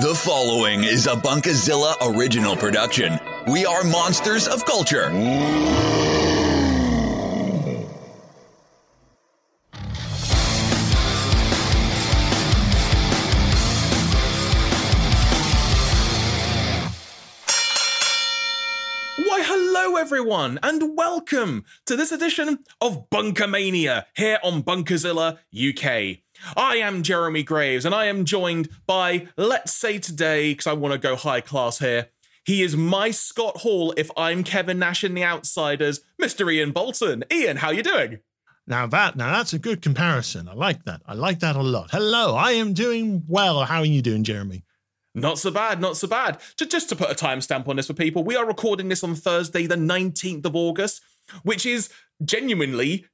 The following is a Bunkazilla original production. We are monsters of culture. Why, hello everyone, and welcome to this edition of Bunkermania here on Bunkerzilla UK. I am Jeremy Graves, and I am joined by, let's say today, because I want to go high class here, he is my Scott Hall if I'm Kevin Nash in The Outsiders, Mr. Iain Boulton. Iain, how you doing? Now that now that's a good comparison. I like that. I like that a lot. Hello, I am doing well. How are you doing, Jeremy? Not so bad, not so bad. Just, just to put a timestamp on this for people, we are recording this on Thursday, the 19th of August, which is genuinely,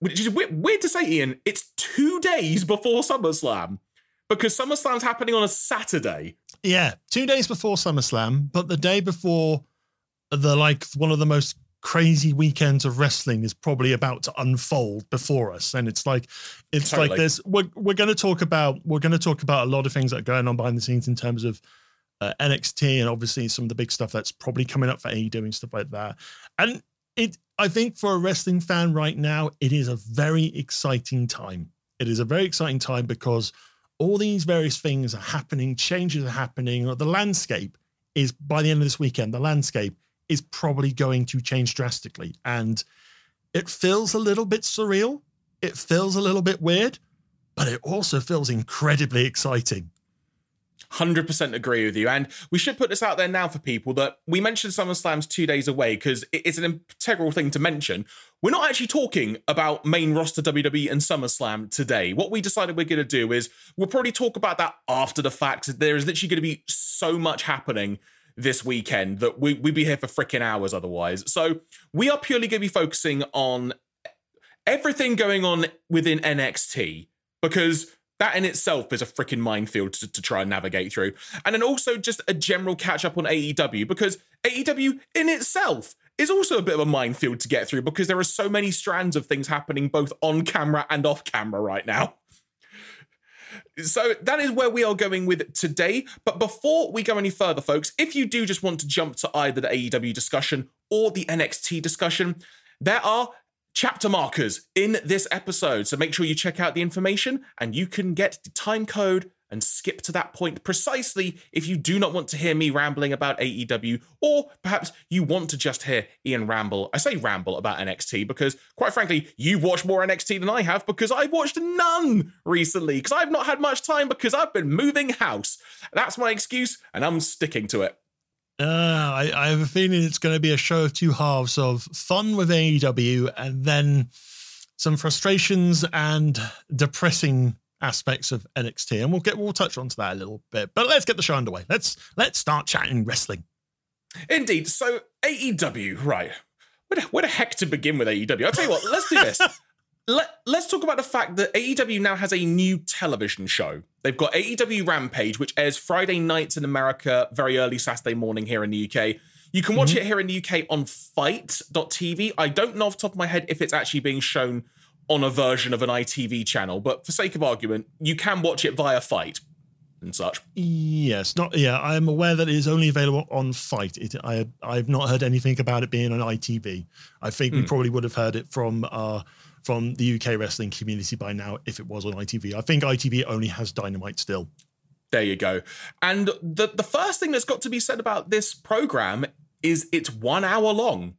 which is weird, to say, Iain, it's two days before SummerSlam because SummerSlam's happening on a Saturday. Yeah, two days before SummerSlam, but the day before the like one of the most crazy weekends of wrestling is probably about to unfold before us and it's like it's Totally. like this we're, we're going to talk about we're going to talk about a lot of things that are going on behind the scenes in terms of uh, NXT and obviously some of the big stuff that's probably coming up for AEW and stuff like that and it I think for a wrestling fan right now it is a very exciting time it is a very exciting time because all these various things are happening changes are happening the landscape is by the end of this weekend the landscape is probably going to change drastically. And it feels a little bit surreal. It feels a little bit weird, but it also feels incredibly exciting. 100% agree with you. And we should put this out there now for people that we mentioned SummerSlam's two days away because it's an integral thing to mention. We're not actually talking about main roster WWE and SummerSlam today. What we decided we're going to do is we'll probably talk about that after the fact. There is literally going to be so much happening this weekend that we, we'd be here for freaking hours otherwise. So we are purely going to be focusing on everything going on within NXT because that in itself is a freaking minefield to, to try and navigate through. And then also just a general catch up on AEW because AEW in itself is also a bit of a minefield to get through because there are so many strands of things happening both on camera and off camera right now. So that is where we are going with today. But before we go any further, folks, if you do just want to jump to either the AEW discussion or the NXT discussion, there are chapter markers in this episode. So make sure you check out the information and you can get the time code and skip to that point precisely if you do not want to hear me rambling about AEW, or perhaps you want to just hear Iain ramble. I say ramble about NXT because, quite frankly, you've watched more NXT than I have because I've watched none recently because I've not had much time because I've been moving house. That's my excuse, and I'm sticking to it. Uh, I, I have a feeling it's going to be a show of two halves of fun with AEW and then some frustrations and depressing aspects of NXT, and we'll get we'll touch onto that a little bit. But let's get the show underway. Let's let's start chatting wrestling. Indeed. So AEW, right? Where the, where the heck to begin with AEW? I'll tell you what. Let's do this. Let, let's talk about the fact that AEW now has a new television show. They've got AEW Rampage, which airs Friday nights in America, very early Saturday morning here in the UK. You can watch Mhm. it here in the UK on fite.tv. I don't know off the top of my head if it's actually being shown on a version of an ITV channel, but for sake of argument, you can watch it via FITE and such. Yes, not yeah. I am aware that it is only available on FITE. It, I I've not heard anything about it being on ITV. I think we Hmm. probably would have heard it from uh from the UK wrestling community by now if it was on ITV. I think ITV only has Dynamite still. There you go. And the the first thing that's got to be said about this program is it's one hour long,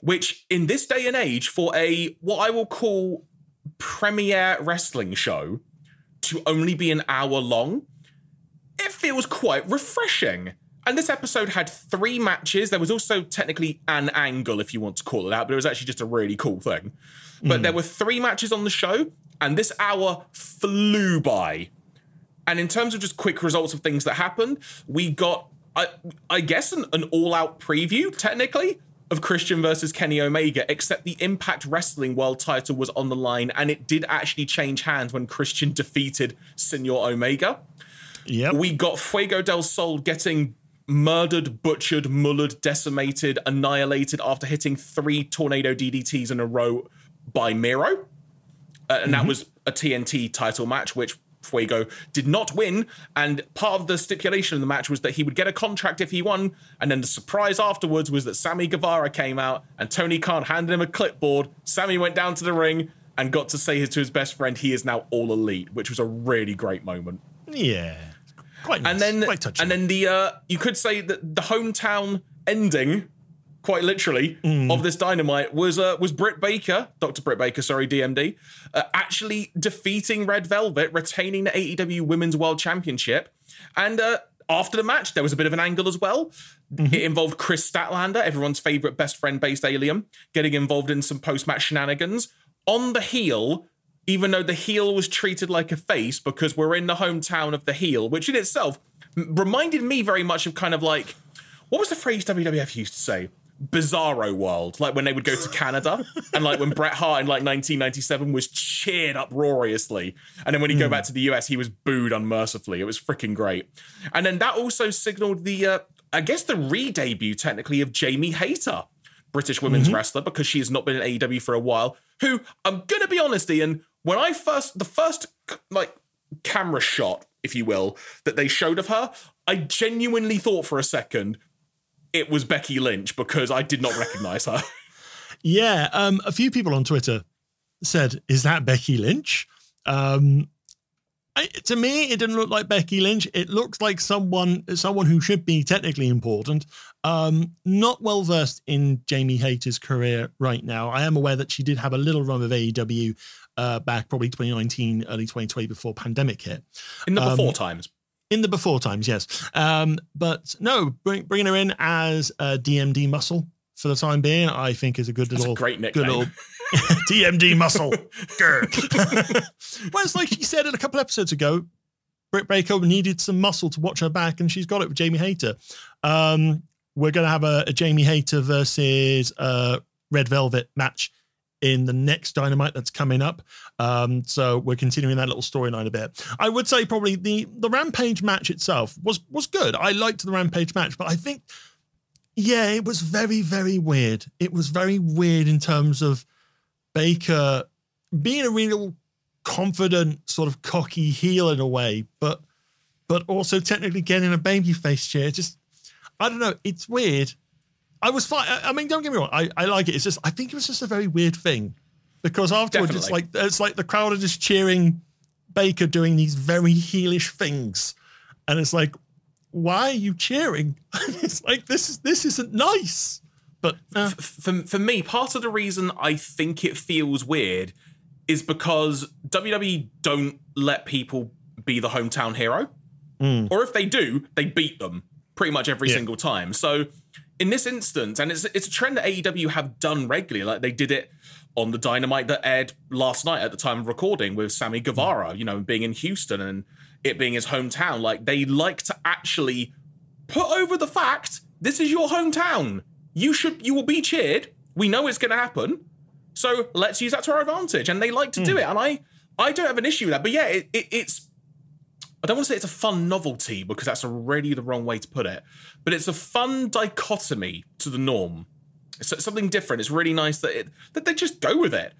which in this day and age, for a what I will call premiere wrestling show to only be an hour long, it feels quite refreshing. And this episode had three matches. There was also technically an angle, if you want to call it out, but it was actually just a really cool thing. But there mm. were three matches on the show, and this hour flew by. And in terms of just quick results of things that happened, we got, I, I guess, an, an all out preview, technically, of Christian versus Kenny Omega, except the Impact Wrestling World title was on the line, and it did actually change hands when Christian defeated Senor Omega. Yep. We got Fuego del Sol getting murdered, butchered, mullered, decimated, annihilated after hitting three tornado DDTs in a row by Miro. Uh, and that was a TNT title match, which Fuego did not win, and part of the stipulation of the match was that he would get a contract if he won. And then the surprise afterwards was that Sammy Guevara came out and Tony Khan handed him a clipboard. Sammy went down to the ring and got to say to his best friend, he is now all elite, which was a really great moment. Yeah. Quite nice. And then, and then the uh, you could say that the hometown ending, quite literally, Mm. of this dynamite was uh, was Britt Baker, Dr. Britt Baker, sorry, DMD, uh, actually defeating Red Velvet, retaining the AEW Women's World Championship, and. Uh, after the match, there was a bit of an angle as well. Mm-hmm. It involved Kris Statlander, everyone's favorite best friend based alien, getting involved in some post match shenanigans. On the heel, even though the heel was treated like a face because we're in the hometown of the heel, which in itself reminded me very much of kind of like what was the phrase WWF used to say? Bizarro world, like when they would go to Canada, and like when Bret Hart in like 1997 was cheered uproariously, and then when he would go back to the US, he was booed unmercifully. It was freaking great, and then that also signaled the, uh, I guess, the re-debut technically of Jamie Hayter, British women's wrestler, because she has not been in AEW for a while. Who I'm gonna be honest, Iain, when I first the first like camera shot, if you will, that they showed of her, I genuinely thought for a second it was Becky Lynch because I did not recognize her. Yeah, um, a few people on Twitter said, "Is that Becky Lynch?" Um, I, to me, it didn't look like Becky Lynch. It looks like someone someone who should be technically important. Um, not well versed in Jamie Hayter's career right now. I am aware that she did have a little run of AEW uh, back probably 2019, early 2020 before pandemic hit. In the Um, before times. In the before times, yes. Um, but no, bring, bringing her in as a DMD muscle for the time being, I think is a good That's little, a great good nickname. little DMD muscle. Well, it's like she said it a couple episodes ago. Britt Baker needed some muscle to watch her back, and she's got it with Jamie Hayter. Um, we're going to have a, a Jamie Hayter versus uh, Red Velvet match in the next Dynamite that's coming up. Um, so we're continuing that little storyline a bit. I would say probably the the Rampage match itself was was good. I liked the Rampage match, but I think yeah, it was very very weird. It was very weird in terms of Baker being a real confident sort of cocky heel in a way, but but also technically getting a babyface chair. Just I don't know. It's weird. I was fine. I mean, don't get me wrong. I, I like it. It's just I think it was just a very weird thing because afterwards it's like it's like the crowd are just cheering Baker doing these very heelish things, and it's like, why are you cheering? it's like this is this isn't nice. But uh, for, for me, part of the reason I think it feels weird is because WWE don't let people be the hometown hero. Or if they do, they beat them pretty much every Yeah. single time. So in this instance, and it's it's a trend that AEW have done regularly, like they did it on the Dynamite that aired last night at the time of recording with Sammy Guevara, you know, being in Houston and it being his hometown. Like they like to actually put over the fact this is your hometown. You should you will be cheered. We know it's going to happen. So let's use that to our advantage. And they like to do hmm. it. And I I don't have an issue with that. But yeah, it, it, it's I don't want to say it's a fun novelty because that's already the wrong way to put it. But it's a fun dichotomy to the norm. It's something different. It's really nice that it that they just go with it.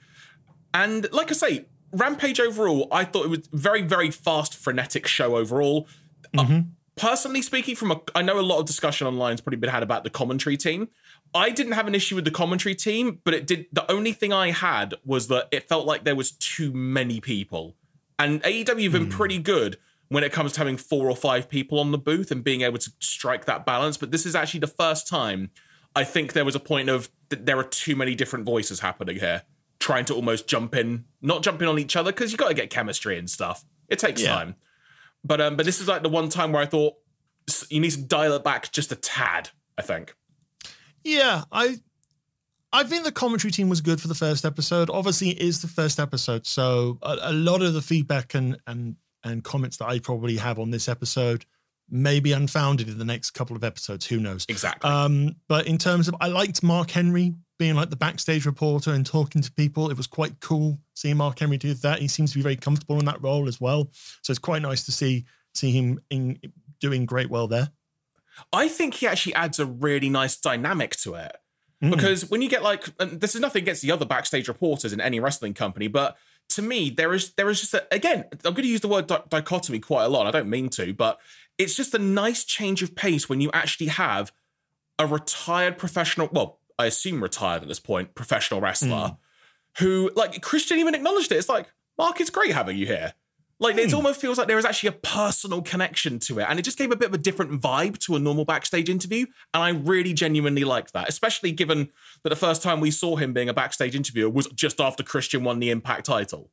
And like I say, Rampage overall, I thought it was very, very fast, frenetic show overall. Uh, personally speaking, from a, I know a lot of discussion online has probably been had about the commentary team. I didn't have an issue with the commentary team, but it did. The only thing I had was that it felt like there was too many people, and AEW have been pretty good when it comes to having four or five people on the booth and being able to strike that balance. But this is actually the first time I think there was a point of that there are too many different voices happening here, trying to almost jump in, not jumping on each other because you got to get chemistry and stuff. It takes Yeah. time. But um, but this is like the one time where I thought you need to dial it back just a tad. I think. Yeah, I I think the commentary team was good for the first episode. Obviously, it is the first episode, so a, a lot of the feedback and and and comments that I probably have on this episode may be unfounded in the next couple of episodes. Who knows? Exactly. Um, but in terms of, I liked Mark Henry being like the backstage reporter and talking to people. It was quite cool seeing Mark Henry do that. He seems to be very comfortable in that role as well. So it's quite nice to see see him in doing great well there. I think he actually adds a really nice dynamic to it. Mm. Because when you get like, and this is nothing against the other backstage reporters in any wrestling company, but to me, there is there is just a, again, I'm going to use the word di- dichotomy quite a lot. I don't mean to, but it's just a nice change of pace when you actually have a retired professional, well, I assume retired at this point, professional wrestler mm. who, like, Christian even acknowledged it. It's like, Mark, it's great having you here. Like, mm. it hmm. almost feels like there is actually a personal connection to it. And it just gave a bit of a different vibe to a normal backstage interview. And I really genuinely liked that, especially given that the first time we saw him being a backstage interviewer was just after Christian won the Impact title.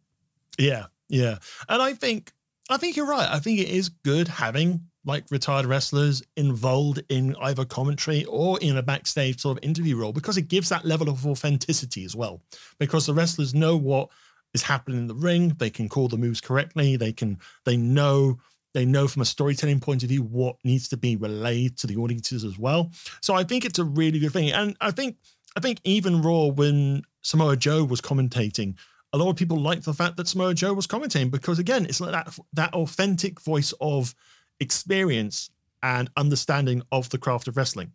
Yeah, yeah. And I think I think you're right. I think it is good having like retired wrestlers involved in either commentary or in a backstage sort of interview role because it gives that level of authenticity as well. Because the wrestlers know what is happening in the ring, they can call the moves correctly, they can they know they know from a storytelling point of view what needs to be relayed to the audiences as well. So I think it's a really good thing. And I think I think even Raw when Samoa Joe was commentating, a lot of people liked the fact that Samoa Joe was commentating because again, it's like that that authentic voice of experience and understanding of the craft of wrestling.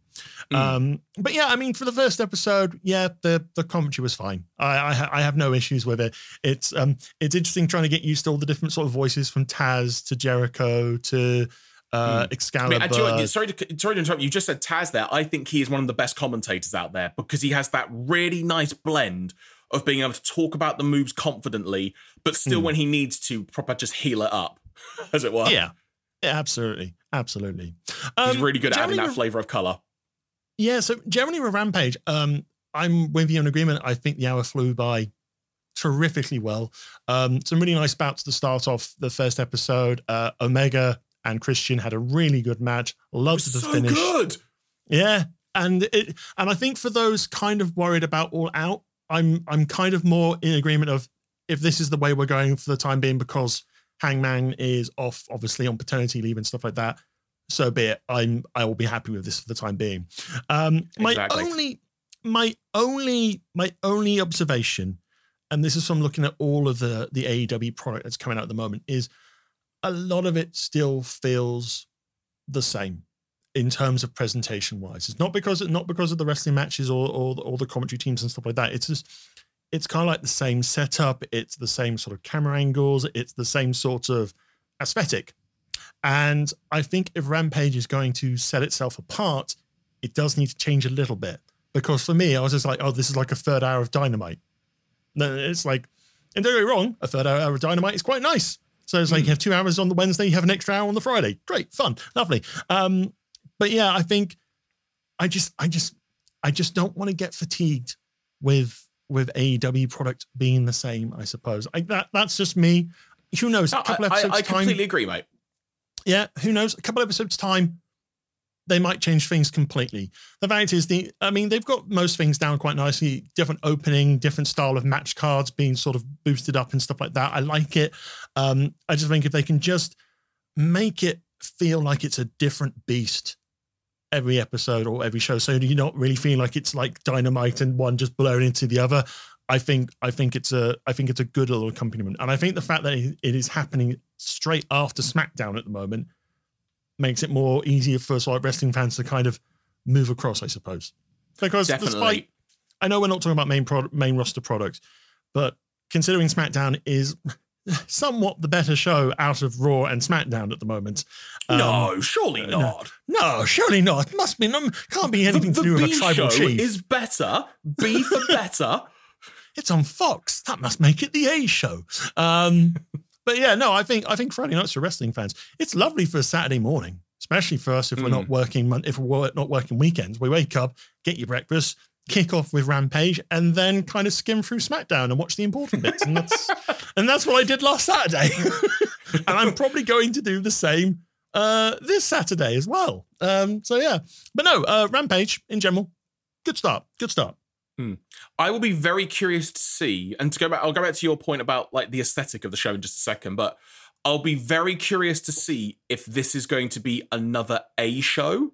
Mm. Um, but yeah, I mean, for the first episode, yeah, the the commentary was fine. I I, I have no issues with it. It's um it's interesting trying to get used to all the different sort of voices from Taz to Jericho to uh, mm. Excalibur. I mean, sorry to sorry to interrupt. You just said Taz there. I think he is one of the best commentators out there because he has that really nice blend of being able to talk about the moves confidently, but still mm. when he needs to, proper just heel it up, as it were. Yeah, yeah, absolutely, absolutely. Um, He's really good at adding that flavor of color. Yeah, so generally with Rampage, um, I'm with you in agreement. I think the hour flew by terrifically well. Um, some really nice bouts to start off the first episode. Uh, Omega and Christian had a really good match. Loved the so finish. Good. Yeah, and it and I think for those kind of worried about All Out, I'm I'm kind of more in agreement of if this is the way we're going for the time being because Hangman is off, obviously on paternity leave and stuff like that. So be it. I'm I will be happy with this for the time being. Um, my exactly. only my only my only observation, and this is from looking at all of the the AEW product that's coming out at the moment, is a lot of it still feels the same in terms of presentation wise. It's not because not because of the wrestling matches or or, or the commentary teams and stuff like that. It's just it's kind of like the same setup. It's the same sort of camera angles. It's the same sort of aesthetic. And I think if Rampage is going to set itself apart, it does need to change a little bit. Because for me, I was just like, oh, this is like a third hour of dynamite. Then it's like, and don't get me wrong, a third hour of dynamite is quite nice. So it's like mm. you have two hours on the Wednesday, you have an extra hour on the Friday. Great, fun, lovely. Um, but yeah, I think I just, I just, I just don't want to get fatigued with with AEW product being the same, I suppose. I, that that's just me. Who knows? A couple I, episodes I, I completely time, agree, mate. Yeah, who knows? A couple episodes time, they might change things completely. The fact is, the I mean, they've got most things down quite nicely. Different opening, different style of match cards being sort of boosted up and stuff like that. I like it. Um, I just think if they can just make it feel like it's a different beast every episode or every show, so you're not really feeling like it's like dynamite and one just blowing into the other. I think I think it's a I think it's a good little accompaniment, and I think the fact that it is happening straight after SmackDown at the moment makes it more easier for sort of wrestling fans to kind of move across, I suppose. Because Definitely. despite I know we're not talking about main pro, main roster products, but considering SmackDown is somewhat the better show out of Raw and SmackDown at the moment. Um, no, surely uh, not. No, no, surely not. Must be. No, can't be anything the, to do with a tribal show chief. Is better. B for better. it's on Fox. That must make it the A show. Um, but yeah, no, I think I think Friday nights for wrestling fans. It's lovely for a Saturday morning, especially for us if we're not mm. working. If we're not working weekends, we wake up, get your breakfast, kick off with Rampage and then kind of skim through SmackDown and watch the important bits. And that's and that's what I did last Saturday. and I'm probably going to do the same uh, this Saturday as well. Um, so yeah, but no, uh, Rampage in general, good start, good start. Hmm. I will be very curious to see, and to go back, I'll go back to your point about like the aesthetic of the show in just a second, but I'll be very curious to see if this is going to be another A show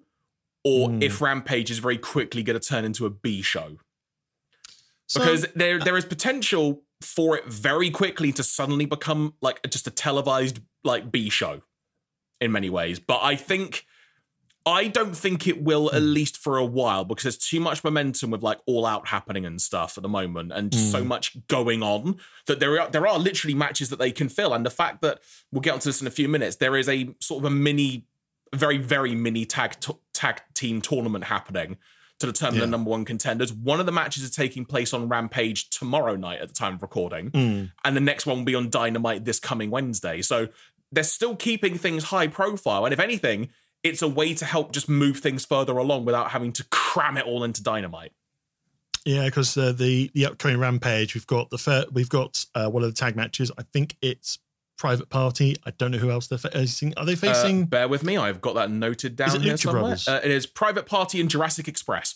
or mm. if Rampage is very quickly going to turn into a B show. So, because there there is potential for it very quickly to suddenly become like just a televised like B show in many ways. But I think I don't think it will, at least for a while, because there's too much momentum with like all out happening and stuff at the moment, and mm. so much going on that there are there are literally matches that they can fill. And the fact that we'll get onto this in a few minutes, there is a sort of a mini, very very mini tag t- tag team tournament happening to determine yeah. the number one contenders. One of the matches is taking place on Rampage tomorrow night at the time of recording, mm. and the next one will be on Dynamite this coming Wednesday. So they're still keeping things high profile, and if anything it's a way to help just move things further along without having to cram it all into dynamite. Yeah, because uh, the the upcoming rampage, we've got the fair, we've got uh, one of the tag matches. I think it's Private Party. I don't know who else they're facing. Are they uh, facing? Uh, bear with me, I've got that noted down here somewhere. Uh, it is Private Party and Jurassic Express.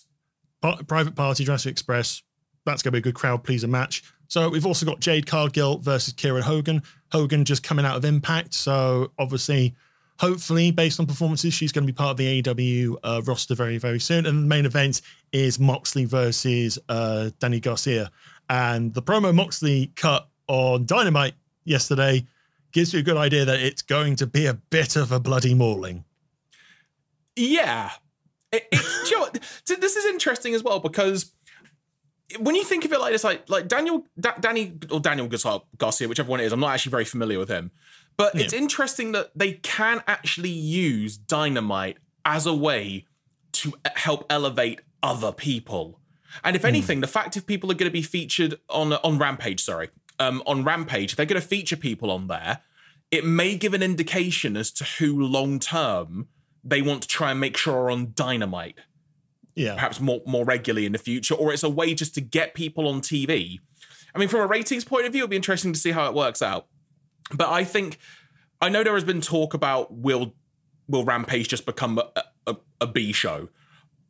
Pa- Private Party, Jurassic Express. That's going to be a good crowd pleaser match. So we've also got Jade Cargill versus Kiera Hogan. Hogan just coming out of Impact, so obviously hopefully, based on performances, she's going to be part of the AEW uh, roster very, very soon. And the main event is Moxley versus uh, Danny Garcia. And the promo Moxley cut on Dynamite yesterday gives you a good idea that it's going to be a bit of a bloody mauling. Yeah. It, it, you know this is interesting as well because when you think of it like this, like like Daniel, da- Danny or Daniel Garcia, whichever one it is, I'm not actually very familiar with him. But yeah. it's interesting that they can actually use dynamite as a way to help elevate other people. And if hmm. anything, mm. the fact if people are going to be featured on on Rampage, sorry, um, on Rampage, they're going to feature people on there. It may give an indication as to who long term they want to try and make sure are on Dynamite. Yeah, perhaps more more regularly in the future, or it's a way just to get people on TV. I mean, from a ratings point of view, it'll be interesting to see how it works out. But I think I know there has been talk about will will Rampage just become a, a, a B show.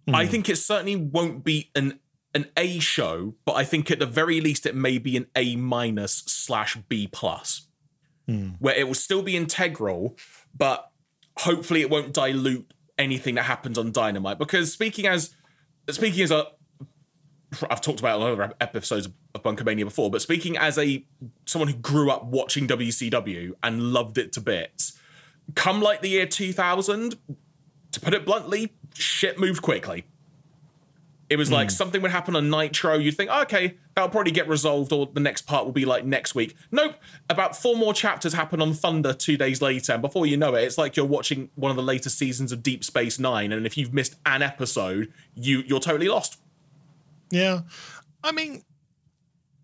Mm. I think it certainly won't be an an A show, but I think at the very least it may be an A minus slash B plus, mm. where it will still be integral, but hopefully it won't dilute anything that happens on Dynamite. Because speaking as speaking as a I've talked about other episodes of Bunkermania before, but speaking as a someone who grew up watching WCW and loved it to bits, come like the year 2000, to put it bluntly, shit moved quickly. It was like mm. something would happen on Nitro, you'd think, oh, okay, that'll probably get resolved, or the next part will be like next week. Nope, about four more chapters happen on Thunder two days later, and before you know it, it's like you're watching one of the later seasons of Deep Space Nine, and if you've missed an episode, you you're totally lost. Yeah. I mean,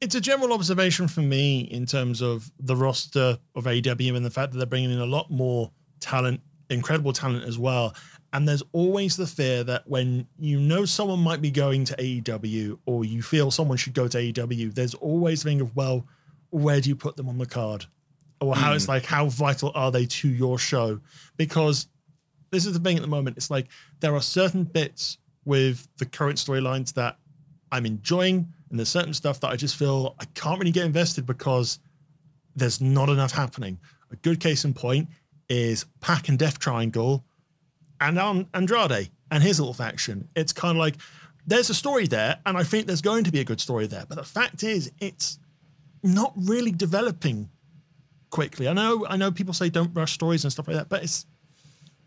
it's a general observation for me in terms of the roster of AEW and the fact that they're bringing in a lot more talent, incredible talent as well. And there's always the fear that when you know someone might be going to AEW or you feel someone should go to AEW, there's always the thing of, well, where do you put them on the card? Or how mm. it's like, how vital are they to your show? Because this is the thing at the moment. It's like there are certain bits with the current storylines that I'm enjoying, and there's certain stuff that I just feel I can't really get invested because there's not enough happening. A good case in point is PAC and Death Triangle and on Andrade and his little faction. It's kind of like there's a story there, and I think there's going to be a good story there. But the fact is, it's not really developing quickly. I know, I know people say don't rush stories and stuff like that, but it's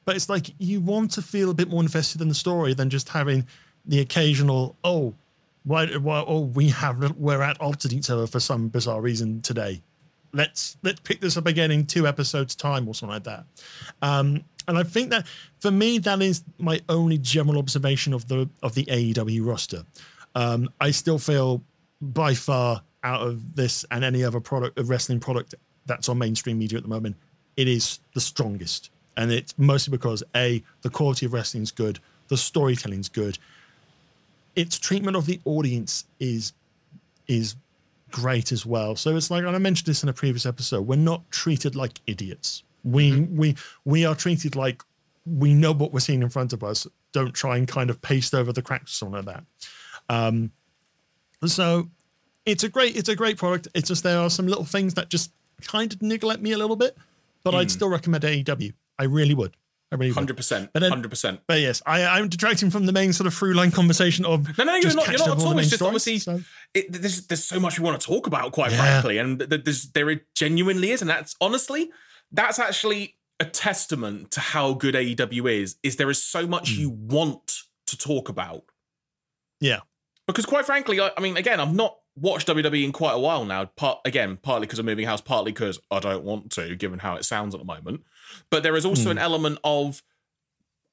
but it's like you want to feel a bit more invested in the story than just having the occasional, oh, why, why oh we have we're at odds with each other for some bizarre reason today let's let's pick this up again in two episodes time or something like that um, and i think that for me that is my only general observation of the of the aew roster um, i still feel by far out of this and any other product of wrestling product that's on mainstream media at the moment it is the strongest and it's mostly because a the quality of wrestling is good the storytelling's good its treatment of the audience is is great as well. So it's like, and I mentioned this in a previous episode, we're not treated like idiots. We mm-hmm. we we are treated like we know what we're seeing in front of us. Don't try and kind of paste over the cracks or something like that. Um, so it's a great it's a great product. It's just there are some little things that just kind of niggle at me a little bit, but mm. I'd still recommend AEW. I really would. I really hundred percent, hundred percent. But yes, I, I'm detracting from the main sort of through line conversation of no, no, you're not. You're not at all. It's just stories, obviously so. it, there's there's so much we want to talk about, quite yeah. frankly, and there's there genuinely is, and that's honestly that's actually a testament to how good AEW is. Is there is so much Mm. you want to talk about. Yeah. Because quite frankly, I, I mean, again, I've not watched WWE in quite a while now. Part again, partly because I'm moving house, partly because I don't want to, given how it sounds at the moment. But there is also Hmm. an element of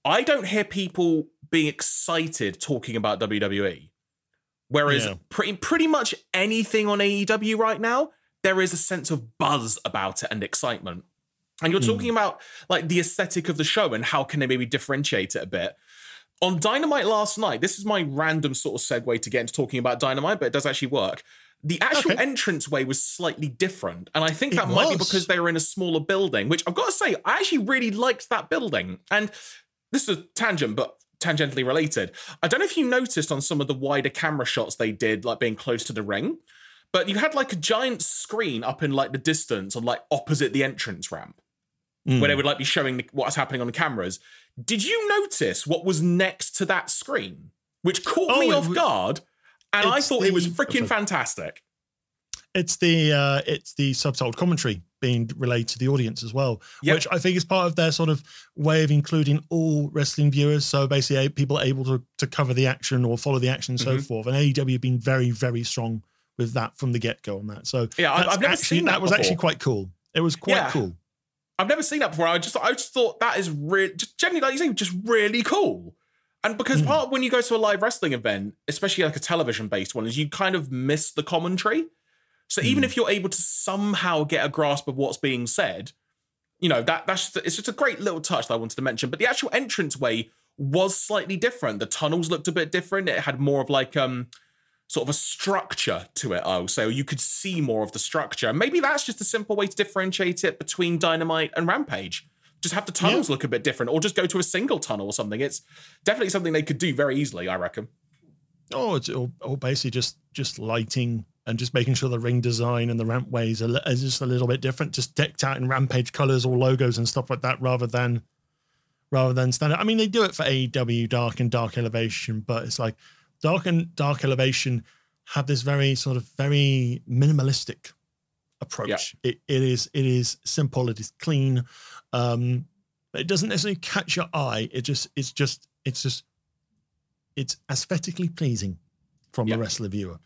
I don't hear people being excited talking about WWE. Whereas Yeah. pretty pretty much anything on AEW right now, there is a sense of buzz about it and excitement. And you're Hmm. talking about like the aesthetic of the show and how can they maybe differentiate it a bit. On Dynamite last night, this is my random sort of segue to get into talking about Dynamite, but it does actually work. The actual Okay. entranceway was slightly different. And I think that might be because they were in a smaller building, which I've got to say, I actually really liked that building. And this is a tangent, but tangentially related. I don't know if you noticed on some of the wider camera shots they did, like being close to the ring, but you had like a giant screen up in like the distance on like opposite the entrance ramp Mm. where they would like be showing the- what's happening on the cameras. Did you notice what was next to that screen, which caught Oh, me off w- guard? And I thought it was freaking fantastic. It's the uh, it's the subtitled commentary being relayed to the audience as well, Yep. which I think is part of their sort of way of including all wrestling viewers. So basically, people are able to to cover the action or follow the action and so Mhm. forth. And AEW have been very very strong with that from the get go on that. So Yeah, I've never actually, seen that was before. actually quite cool. It was quite Yeah. cool. I've never seen that before. I just I just thought that is really just genuinely like you say, just really cool. And because Mm. part of when you go to a live wrestling event, especially like a television based one, is you kind of miss the commentary. So even Mm. if you're able to somehow get a grasp of what's being said, you know that that's just, it's just a great little touch that I wanted to mention. But the actual entrance way was slightly different. The tunnels looked a bit different. It had more of like um sort of a structure to it. I Oh, so you could see more of the structure. And Maybe that's just a simple way to differentiate it between Dynamite and Rampage. Just have the tunnels look a bit different, or just go to a single tunnel or something. It's definitely something they could do very easily, I reckon. Oh, it's all, all basically just just lighting and just making sure the ring design and the rampways are, are just a little bit different, just decked out in rampage colors or logos and stuff like that, rather than rather than standard. I mean, they do it for AEW Dark and Dark Elevation, but it's like Dark and Dark Elevation have this very sort of very minimalistic approach. It, it is it is simple. It is clean. Um, it doesn't necessarily catch your eye. It just it's just it's just it's aesthetically pleasing from Yeah. the wrestler viewer.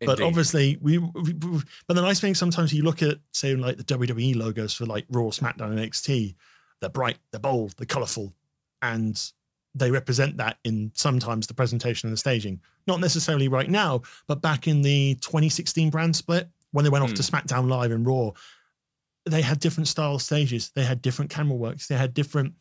But obviously, we, we, we- But the nice thing sometimes you look at say like the WWE logos for like Raw, SmackDown, and NXT. They're bright, they're bold, they're colorful, and they represent that in sometimes the presentation and the staging. Not necessarily right now, but back in the 2016 brand split when they went off to SmackDown Live and Raw, they had different style stages. They had different camera works. They had different.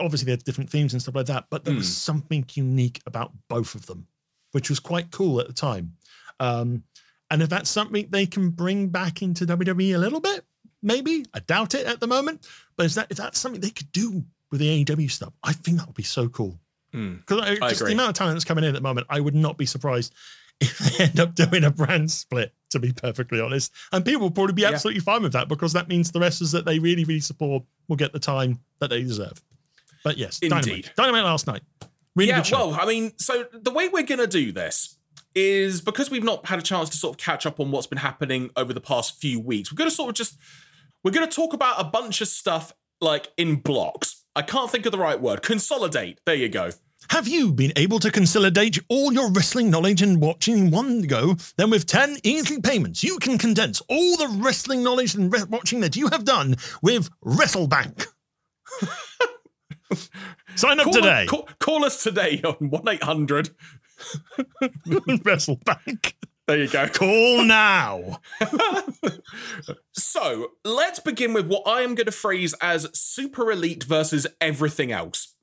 Obviously, they had different themes and stuff like that. But there was something unique about both of them, which was quite cool at the time. Um, and if that's something they can bring back into WWE a little bit, maybe I doubt it at the moment. But is that is that something they could do with the AEW stuff, I think that would be so cool. Mm. Because just the amount of talent that's coming in at the moment, I would not be surprised if they end up doing a brand split. To be perfectly honest, and people will probably be Yeah. absolutely fine with that because that means the wrestlers that they really, really support will get the time that they deserve. But yes, Indeed. Dynamite, Dynamite last night, really yeah, well, I mean, so the way we're going to do this is because we've not had a chance to sort of catch up on what's been happening over the past few weeks. We're going to sort of just we're going to talk about a bunch of stuff like in blocks. I can't think of the right word. Consolidate. There you go. Have you been able to consolidate all your wrestling knowledge and watching in one go? Then, with 10 easy payments, you can condense all the wrestling knowledge and re- watching that you have done with WrestleBank. Sign up Call, today. Call, call us today on one eight hundred. WrestleBank. There you go. Call now. So let's begin with what I am going to phrase as super elite versus everything else.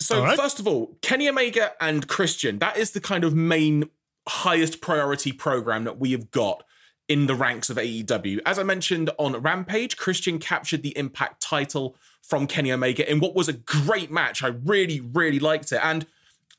So, right. first of all, Kenny Omega and Christian, that is the kind of main highest priority program that we have got in the ranks of AEW. As I mentioned on Rampage, Christian captured the Impact title from Kenny Omega in what was a great match. I really, really liked it. And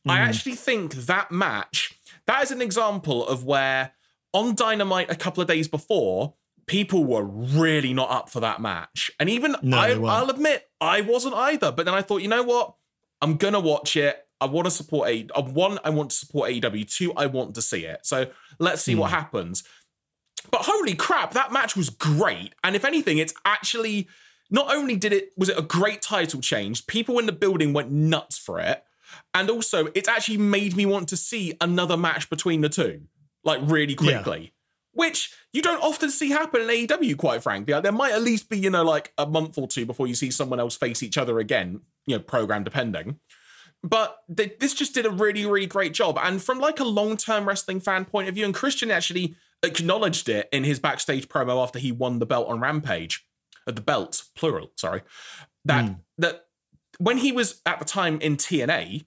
I mm. actually think that match, that is an example of where on Dynamite a couple of days before, people were really not up for that match. And even No, I, I'll admit, I wasn't either. But then I thought, you know what? I'm gonna watch it. I want to support A. One, I want to support AEW. Two, I want to see it. So let's see what hmm. happens. But holy crap, that match was great. And if anything, it's actually not only did it was it a great title change, people in the building went nuts for it, and also it's actually made me want to see another match between the two, like really quickly. Yeah. Which you don't often see happen in AEW, quite frankly. There might at least be, you know, like a month or two before you see someone else face each other again, you know, program depending. But th- this just did a really, really great job. And from like a long-term wrestling fan point of view, and Christian actually acknowledged it in his backstage promo after he won the belt on Rampage, uh, the belt plural, sorry, that mm. that when he was at the time in TNA,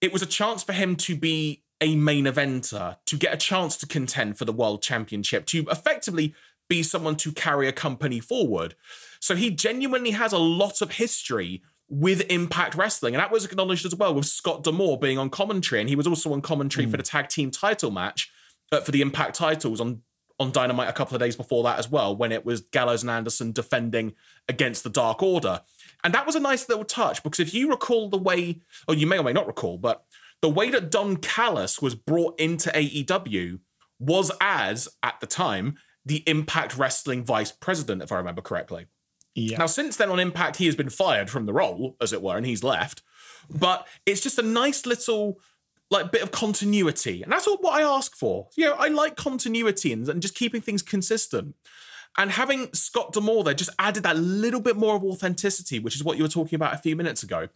it was a chance for him to be a main eventer, to get a chance to contend for the world championship, to effectively be someone to carry a company forward. So he genuinely has a lot of history with Impact Wrestling. And that was acknowledged as well with Scott D'Amore being on commentary. And he was also on commentary mm. for the tag team title match uh, for the Impact titles on, on Dynamite a couple of days before that as well, when it was Gallows and Anderson defending against the Dark Order. And that was a nice little touch because if you recall the way, or you may or may not recall, but the way that Don Callis was brought into AEW was as, at the time, the Impact Wrestling vice president, if I remember correctly. Yeah. Now, since then on Impact, he has been fired from the role, as it were, and he's left. But it's just a nice little like bit of continuity. And that's all what I ask for. You know, I like continuity and, and just keeping things consistent. And having Scott D'Amore there just added that little bit more of authenticity, which is what you were talking about a few minutes ago.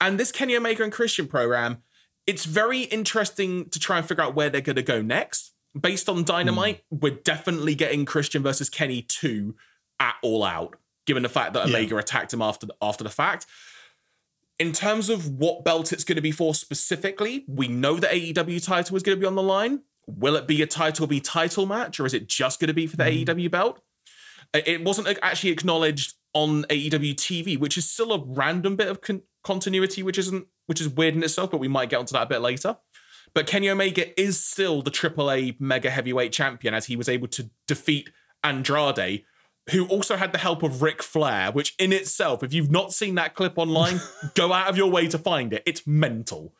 And this Kenny Omega and Christian program, it's very interesting to try and figure out where they're going to go next. Based on Dynamite, mm. we're definitely getting Christian versus Kenny 2 at All Out given the fact that Omega yeah. attacked him after the, after the fact. In terms of what belt it's going to be for specifically, we know the AEW title is going to be on the line. Will it be a title be title match, or is it just going to be for the mm. AEW belt? It wasn't actually acknowledged on AEW TV, which is still a random bit of con- continuity, which isn't which is weird in itself, but we might get onto that a bit later. But Kenny Omega is still the AAA mega heavyweight champion as he was able to defeat Andrade who also had the help of Ric Flair, which in itself, if you've not seen that clip online, go out of your way to find it. It's mental.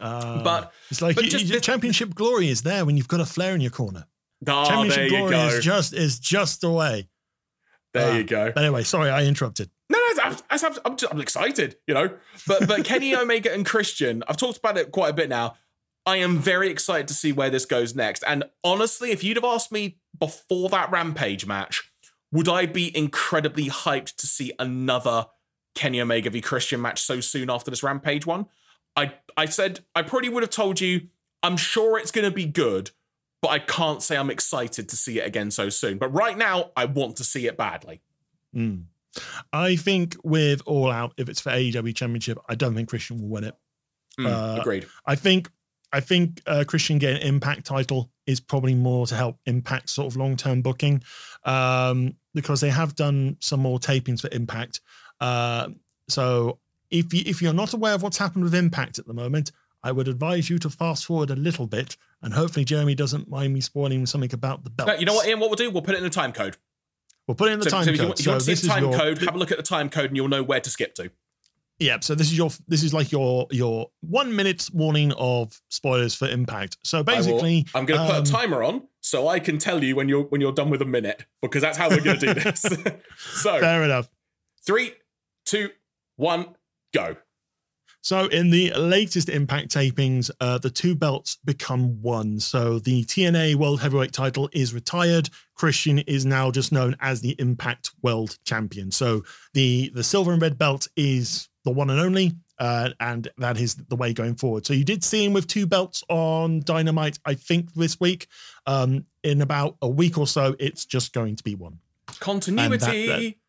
Uh, but it's like but you, just, championship glory is there when you've got a Flair in your corner. Oh, championship glory go. is just is just the way. There uh, you go. Anyway, sorry, I interrupted. No, no, I'm, I'm, I'm, just, I'm excited, you know. But but Kenny Omega and Christian, I've talked about it quite a bit now. I am very excited to see where this goes next. And honestly, if you'd have asked me before that Rampage match, would I be incredibly hyped to see another Kenny Omega v Christian match so soon after this Rampage one? I I said I probably would have told you I'm sure it's going to be good, but I can't say I'm excited to see it again so soon. But right now, I want to see it badly. Mm. I think with All Out, if it's for AEW Championship, I don't think Christian will win it. Mm, uh, agreed. I think I think uh, Christian getting Impact title is probably more to help Impact sort of long term booking um, because they have done some more tapings for Impact. Uh, so if you, if you're not aware of what's happened with Impact at the moment, I would advise you to fast forward a little bit, and hopefully Jeremy doesn't mind me spoiling something about the belt. You know what, Iain? What we'll do? We'll put it in the time code. We'll put it in the so, time so code. If you, if you want to see the time your, code, have a look at the time code, and you'll know where to skip to. Yeah, so this is your this is like your your one minute warning of spoilers for Impact. So basically, I'm going to um, put a um, timer on so I can tell you when you're when you're done with a minute because that's how we're going to do this. so fair enough. Three, two, one, go. So in the latest Impact tapings, uh, the two belts become one. So the TNA World Heavyweight title is retired. Christian is now just known as the Impact World Champion. So the the silver and red belt is the one and only. Uh, and that is the way going forward. So you did see him with two belts on Dynamite, I think, this week. Um, in about a week or so, it's just going to be one. Continuity.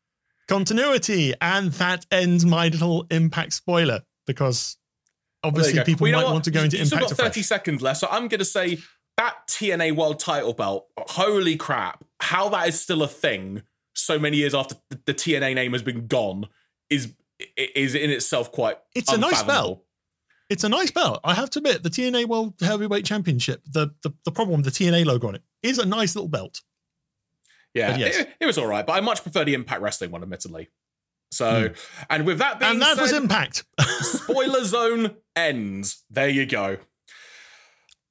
And that, that, continuity. And that ends my little Impact spoiler because obviously well, people well, might want to go into You've Impact. Still got 30 seconds left. So I'm going to say that TNA World title belt, holy crap, how that is still a thing so many years after the TNA name has been gone is is in itself quite. It's a nice belt. It's a nice belt. I have to admit, the TNA World Heavyweight Championship, the the, the problem, the TNA logo on it, is a nice little belt. Yeah, yes. it, it, was all right, but I much prefer the Impact Wrestling one, admittedly. So, mm. and with that being and that said, was Impact. spoiler zone ends. There you go.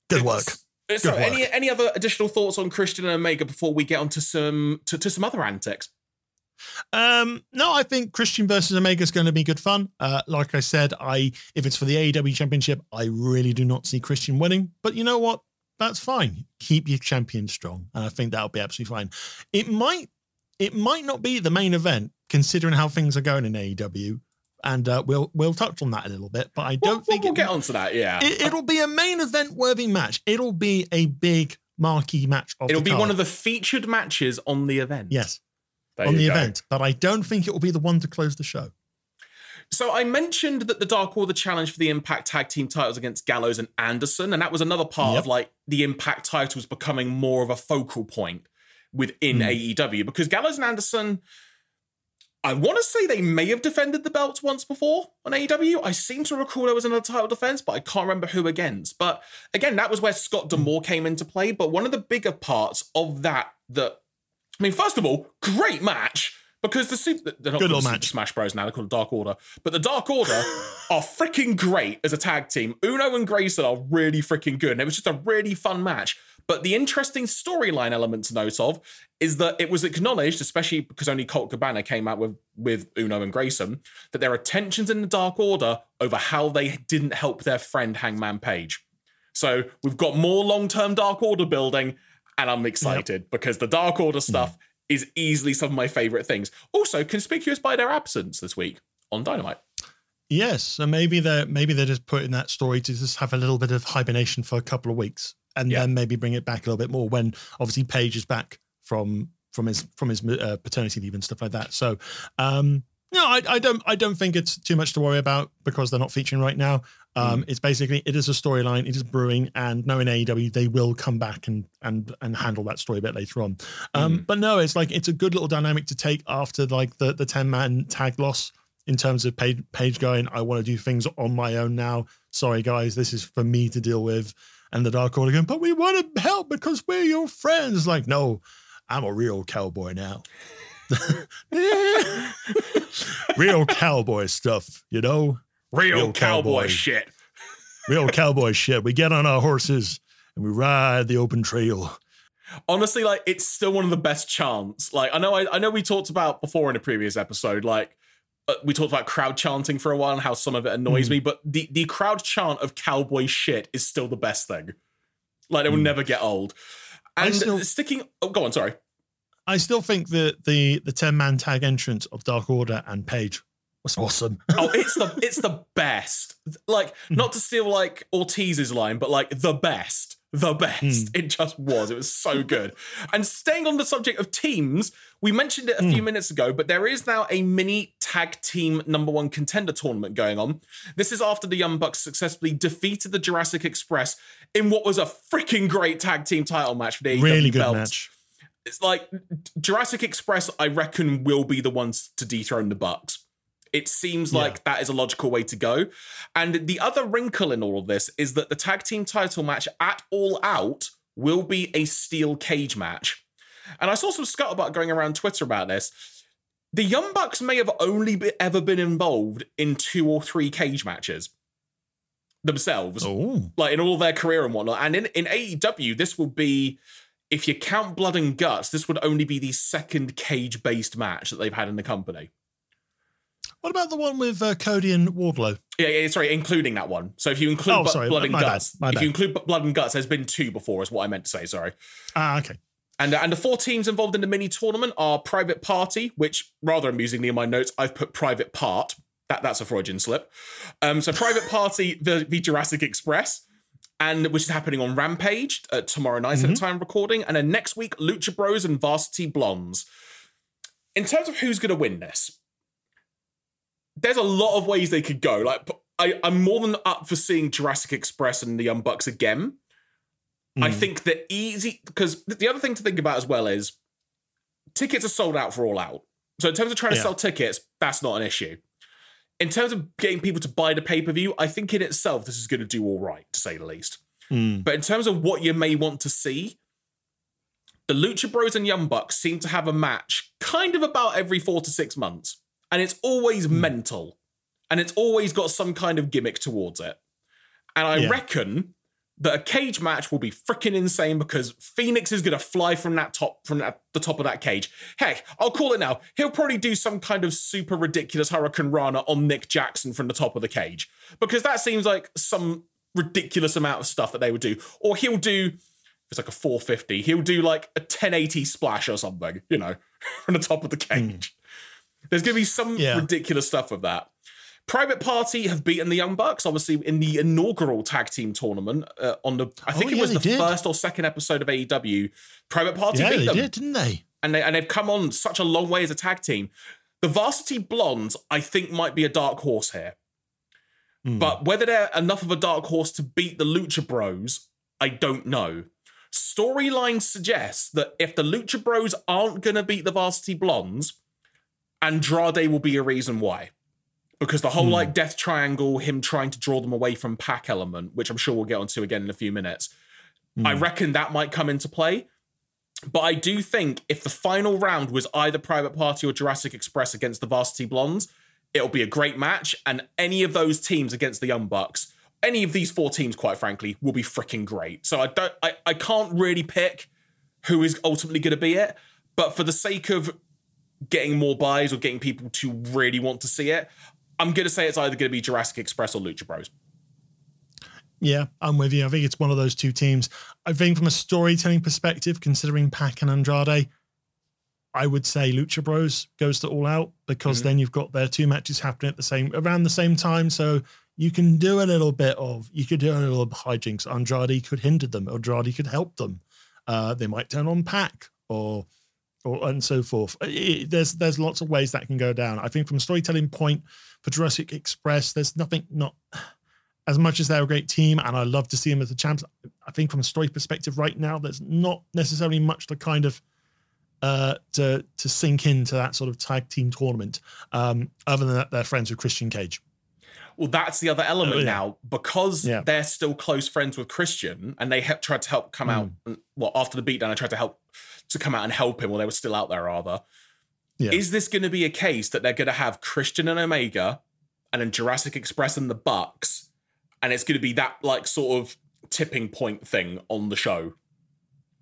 Good work. Good so, work. any any other additional thoughts on Christian and Omega before we get on to some to, to some other antics? Um, no, I think Christian versus Omega is going to be good fun. Uh, like I said, I if it's for the AEW Championship, I really do not see Christian winning. But you know what? That's fine. Keep your champion strong, and I think that'll be absolutely fine. It might, it might not be the main event considering how things are going in AEW, and uh, we'll we'll touch on that a little bit. But I don't we'll, think we'll it, get onto that. Yeah, it, will be a main event worthy match. It'll be a big marquee match. It'll be card. one of the featured matches on the event. Yes, There on the go. event, but I don't think it will be the one to close the show. So I mentioned that the Dark Order challenge for the Impact Tag Team titles against Gallows and Anderson, and that was another part Yep. of like the Impact titles becoming more of a focal point within Hmm. AEW because Gallows and Anderson. I want to say they may have defended the belts once before on AEW. I seem to recall there was another title defense, but I can't remember who against. But again, that was where Scott D'Amore came into play. But one of the bigger parts of that, that I mean, first of all, great match because the super, they're not Good called match. Smash Bros now, they're called Dark Order. But the Dark Order are freaking great as a tag team. Uno and Grayson are really freaking good. And it was just a really fun match. But the interesting storyline element to note of is that it was acknowledged, especially because only Colt Cabana came out with, with Uno and Grayson, that there are tensions in the Dark Order over how they didn't help their friend Hangman Page. So we've got more long term Dark Order building, and I'm excited because the Dark Order stuff is easily some of my favorite things. Also, conspicuous by their absence this week on Dynamite. Yes, and maybe they're maybe they're just putting that story to just have a little bit of hibernation for a couple of weeks, and Yeah. then maybe bring it back a little bit more when obviously Page is back from from his from his uh, paternity leave and stuff like that. So, um, no, I, I don't I don't think it's too much to worry about because they're not featuring right now. Um, It's basically it is a storyline, it is brewing, and knowing AEW, they will come back and and and handle that story a bit later on. Um, But no, it's like it's a good little dynamic to take after like the the ten man tag loss in terms of page Paige going, I want to do things on my own now. Sorry, guys, this is for me to deal with. And the Dark Order going, but we want to help because we're your friends. Like, no, I'm a real cowboy now. Real cowboy stuff, you know? Real, Real cowboy cowboy. shit. Real cowboy shit. We get on our horses and we ride the open trail. Honestly, like it's still one of the best chants. Like I know, I, I know we talked about before in a previous episode. Like uh, we talked about crowd chanting for a while and how some of it annoys Hmm. me, but the the crowd chant of cowboy shit is still the best thing. Like it will never get old. And still- sticking. Oh, go on. Sorry. I still think that the the 10 man tag entrance of Dark Order and Page was awesome. Oh, it's the it's the best. Like hmm. not to steal like Ortiz's line, but like the best. The best. Hmm. It just was. It was so good. and staying on the subject of teams, we mentioned it a few hmm. minutes ago, but there is now a mini tag team number one contender tournament going on. This is after the Young Bucks successfully defeated the Jurassic Express in what was a freaking great tag team title match for the AEW really good belt match. It's like Jurassic Express, I reckon, will be the ones to dethrone the Bucks. It seems Yeah. like that is a logical way to go. And the other wrinkle in all of this is that the tag team title match at All Out will be a steel cage match. And I saw some scuttlebutt going around Twitter about this. The Young Bucks may have only be, ever been involved in two or three cage matches themselves Oh, like in all their career and whatnot. And in, in AEW, this will be, if you count blood and guts, this would only be the second cage based match that they've had in the company. what about the one with uh, Cody and Wardlow? Yeah, yeah, sorry, including that one. So if you include Oh, bu- sorry, blood and bad, guts, my if bad. you include blood and guts, there's been two before, is what I meant to say. Sorry. Ah, okay. And, and the four teams involved in the mini tournament are Private Party, which rather amusingly in my notes, I've put Private Part. That, that's a Freudian slip. Um, so Private Party the, v Jurassic Express, and which is happening on Rampage uh, tomorrow night at the time of recording. And then next week, Lucha Bros and Varsity Blondes. In terms of who's going to win this, there's a lot of ways they could go. Like I, I'm more than up for seeing Jurassic Express and the Young Bucks again. I Mm. think the easy because the other thing to think about as well is tickets are sold out for all out. So in terms of trying to sell tickets, that's not an issue. In terms of getting people to buy the pay per view, I think in itself this is going to do all right, to say the least. Mm. But in terms of what you may want to see, the Lucha Bros and Young Bucks seem to have a match kind of about every four to six months. And it's always mental. And it's always got some kind of gimmick towards it. And I Yeah. reckon that a cage match will be freaking insane because Fénix is going to fly from that top from that, the top of that cage. Heck, I'll call it now. He'll probably do some kind of super ridiculous hurricanrana on Nick Jackson from the top of the cage because that seems like some ridiculous amount of stuff that they would do. Or he'll do it's like a 450. He'll do like a 1080 splash or something, you know, from the top of the cage. Mm. There's going to be some yeah. ridiculous stuff with that. Private Party have beaten the Young Bucks, obviously in the inaugural tag team tournament uh, on the. I think oh, it yeah, was the did. first or second episode of AEW. Private Party yeah, beat they them, did, didn't they? And they and they've come on such a long way as a tag team. The Varsity Blondes, I think, might be a dark horse here. Mm. But whether they're enough of a dark horse to beat the Lucha Bros, I don't know. Storyline suggests that if the Lucha Bros aren't going to beat the Varsity Blondes, Andrade will be a reason why because the whole mm. like death triangle, him trying to draw them away from PAC element, which I'm sure we'll get onto again in a few minutes. Mm. I reckon that might come into play. But I do think if the final round was either Private Party or Jurassic Express against the Varsity Blondes, it'll be a great match. And any of those teams against the Young Bucks, any of these four teams, quite frankly, will be freaking great. So I don't, I, I can't really pick who is ultimately going to be it. But for the sake of getting more buys or getting people to really want to see it, I'm going to say it's either going to be Jurassic Express or Lucha Bros. Yeah, I'm with you. I think it's one of those two teams. I think from a storytelling perspective, considering Pac and Andrade, I would say Lucha Bros goes to all out because mm-hmm. then you've got their two matches happening at the same around the same time. So you can do a little bit of you could do a little hijinks. Andrade could hinder them. Andrade could help them. Uh, they might turn on Pac or or and so forth. It, there's there's lots of ways that can go down. I think from a storytelling point for Jurassic Express, there's nothing not as much as they're a great team, and I love to see them as the champs. I think from a story perspective, right now, there's not necessarily much to kind of uh, to to sink into that sort of tag team tournament. Um, other than that, they're friends with Christian Cage. Well, that's the other element oh, yeah. now because yeah. they're still close friends with Christian, and they tried to help come mm. out. Well, after the beatdown, I tried to help to come out and help him while they were still out there, rather. Yeah. Is this going to be a case that they're going to have Christian and Omega and then Jurassic Express and the Bucks, and it's going to be that like sort of tipping point thing on the show?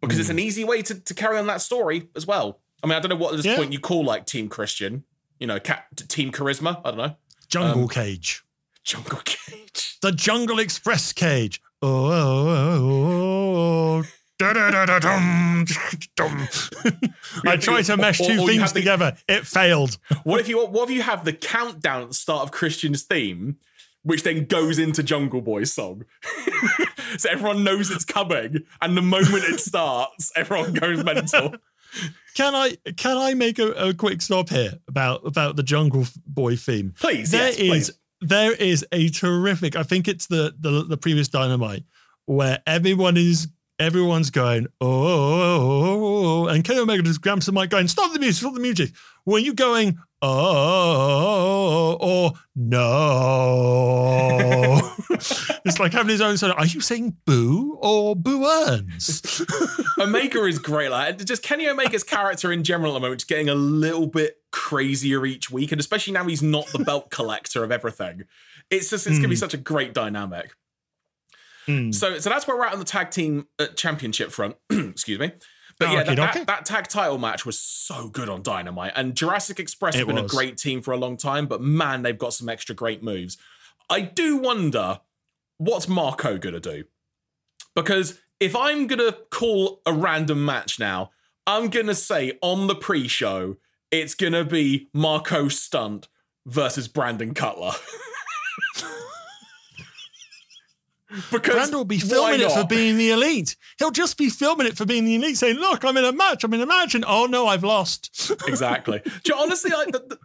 Because mm. it's an hmm. easy way to, to carry on that story as well. I mean, I don't know what at this yeah. point you call like Team Christian, you know, cat, Team Charisma. I don't know. Jungle um, Cage. Jungle Cage. The Jungle Express Cage. Oh, oh, oh, oh. I tried to mesh two or, or themes the, together. It failed. What if you what if you have the countdown at the start of Christian's theme, which then goes into Jungle Boy's song? so everyone knows it's coming, and the moment it starts, everyone goes mental. Can I can I make a, a quick stop here about about the Jungle Boy theme? Please, There yes, is please. there is a terrific. I think it's the the, the previous Dynamite where everyone is everyone's going, oh, oh, oh, and Kenny Omega just grabs the mic going, stop the music, stop the music. Were you going, oh, or no? it's like having his own of, are you saying boo or boo earns? Omega is great. Like, just Kenny Omega's character in general at the moment is getting a little bit crazier each week. And especially now he's not the belt collector of everything. It's just, it's mm. going to be such a great dynamic. Mm. So, so that's where we're at on the tag team uh, championship front. Excuse me. But oh, yeah, okay, that, okay. That, that, tag title match was so good on Dynamite. And Jurassic Express it have been was. a great team for a long time, but man, they've got some extra great moves. I do wonder what's Marko going to do? Because if I'm going to call a random match now, I'm going to say on the pre show, it's going to be Marko Stunt versus Brandon Cutler. Because Randall will be filming it for being the elite. He'll just be filming it for being the elite, saying, "Look, I'm in a match. I'm in a match." And oh no, I've lost. exactly. honestly, like the, the,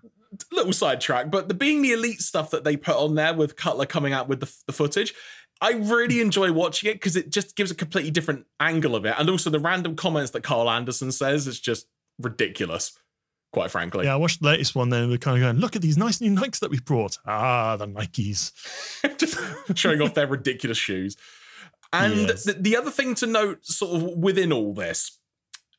little sidetrack, but the being the elite stuff that they put on there with Cutler coming out with the, the footage, I really enjoy watching it because it just gives a completely different angle of it, and also the random comments that Karl Anderson says is just ridiculous quite frankly. Yeah, I watched the latest one then. We're kind of going, look at these nice new Nikes that we've brought. Ah, the Nikes. Just showing off their ridiculous shoes. And yes. the, the, other thing to note, sort of within all this,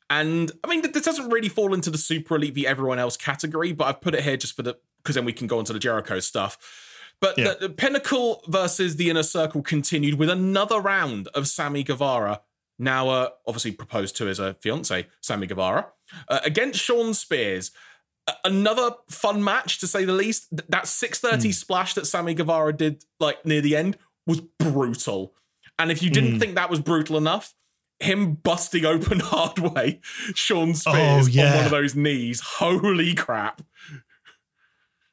and I mean, this doesn't really fall into the super elite the everyone else category, but I've put it here just for the because then we can go into the Jericho stuff. But Yeah. the, the Pinnacle versus the Inner Circle continued with another round of Sammy Guevara, now uh, obviously proposed to his uh, fiance, Sammy Guevara, uh, against Shawn Spears. A- Another fun match, to say the least. Th- That 630 splash that Sammy Guevara did like near the end was brutal. And if you didn't think that was brutal enough, him busting open hard way Shawn Spears on one of those knees. Holy crap.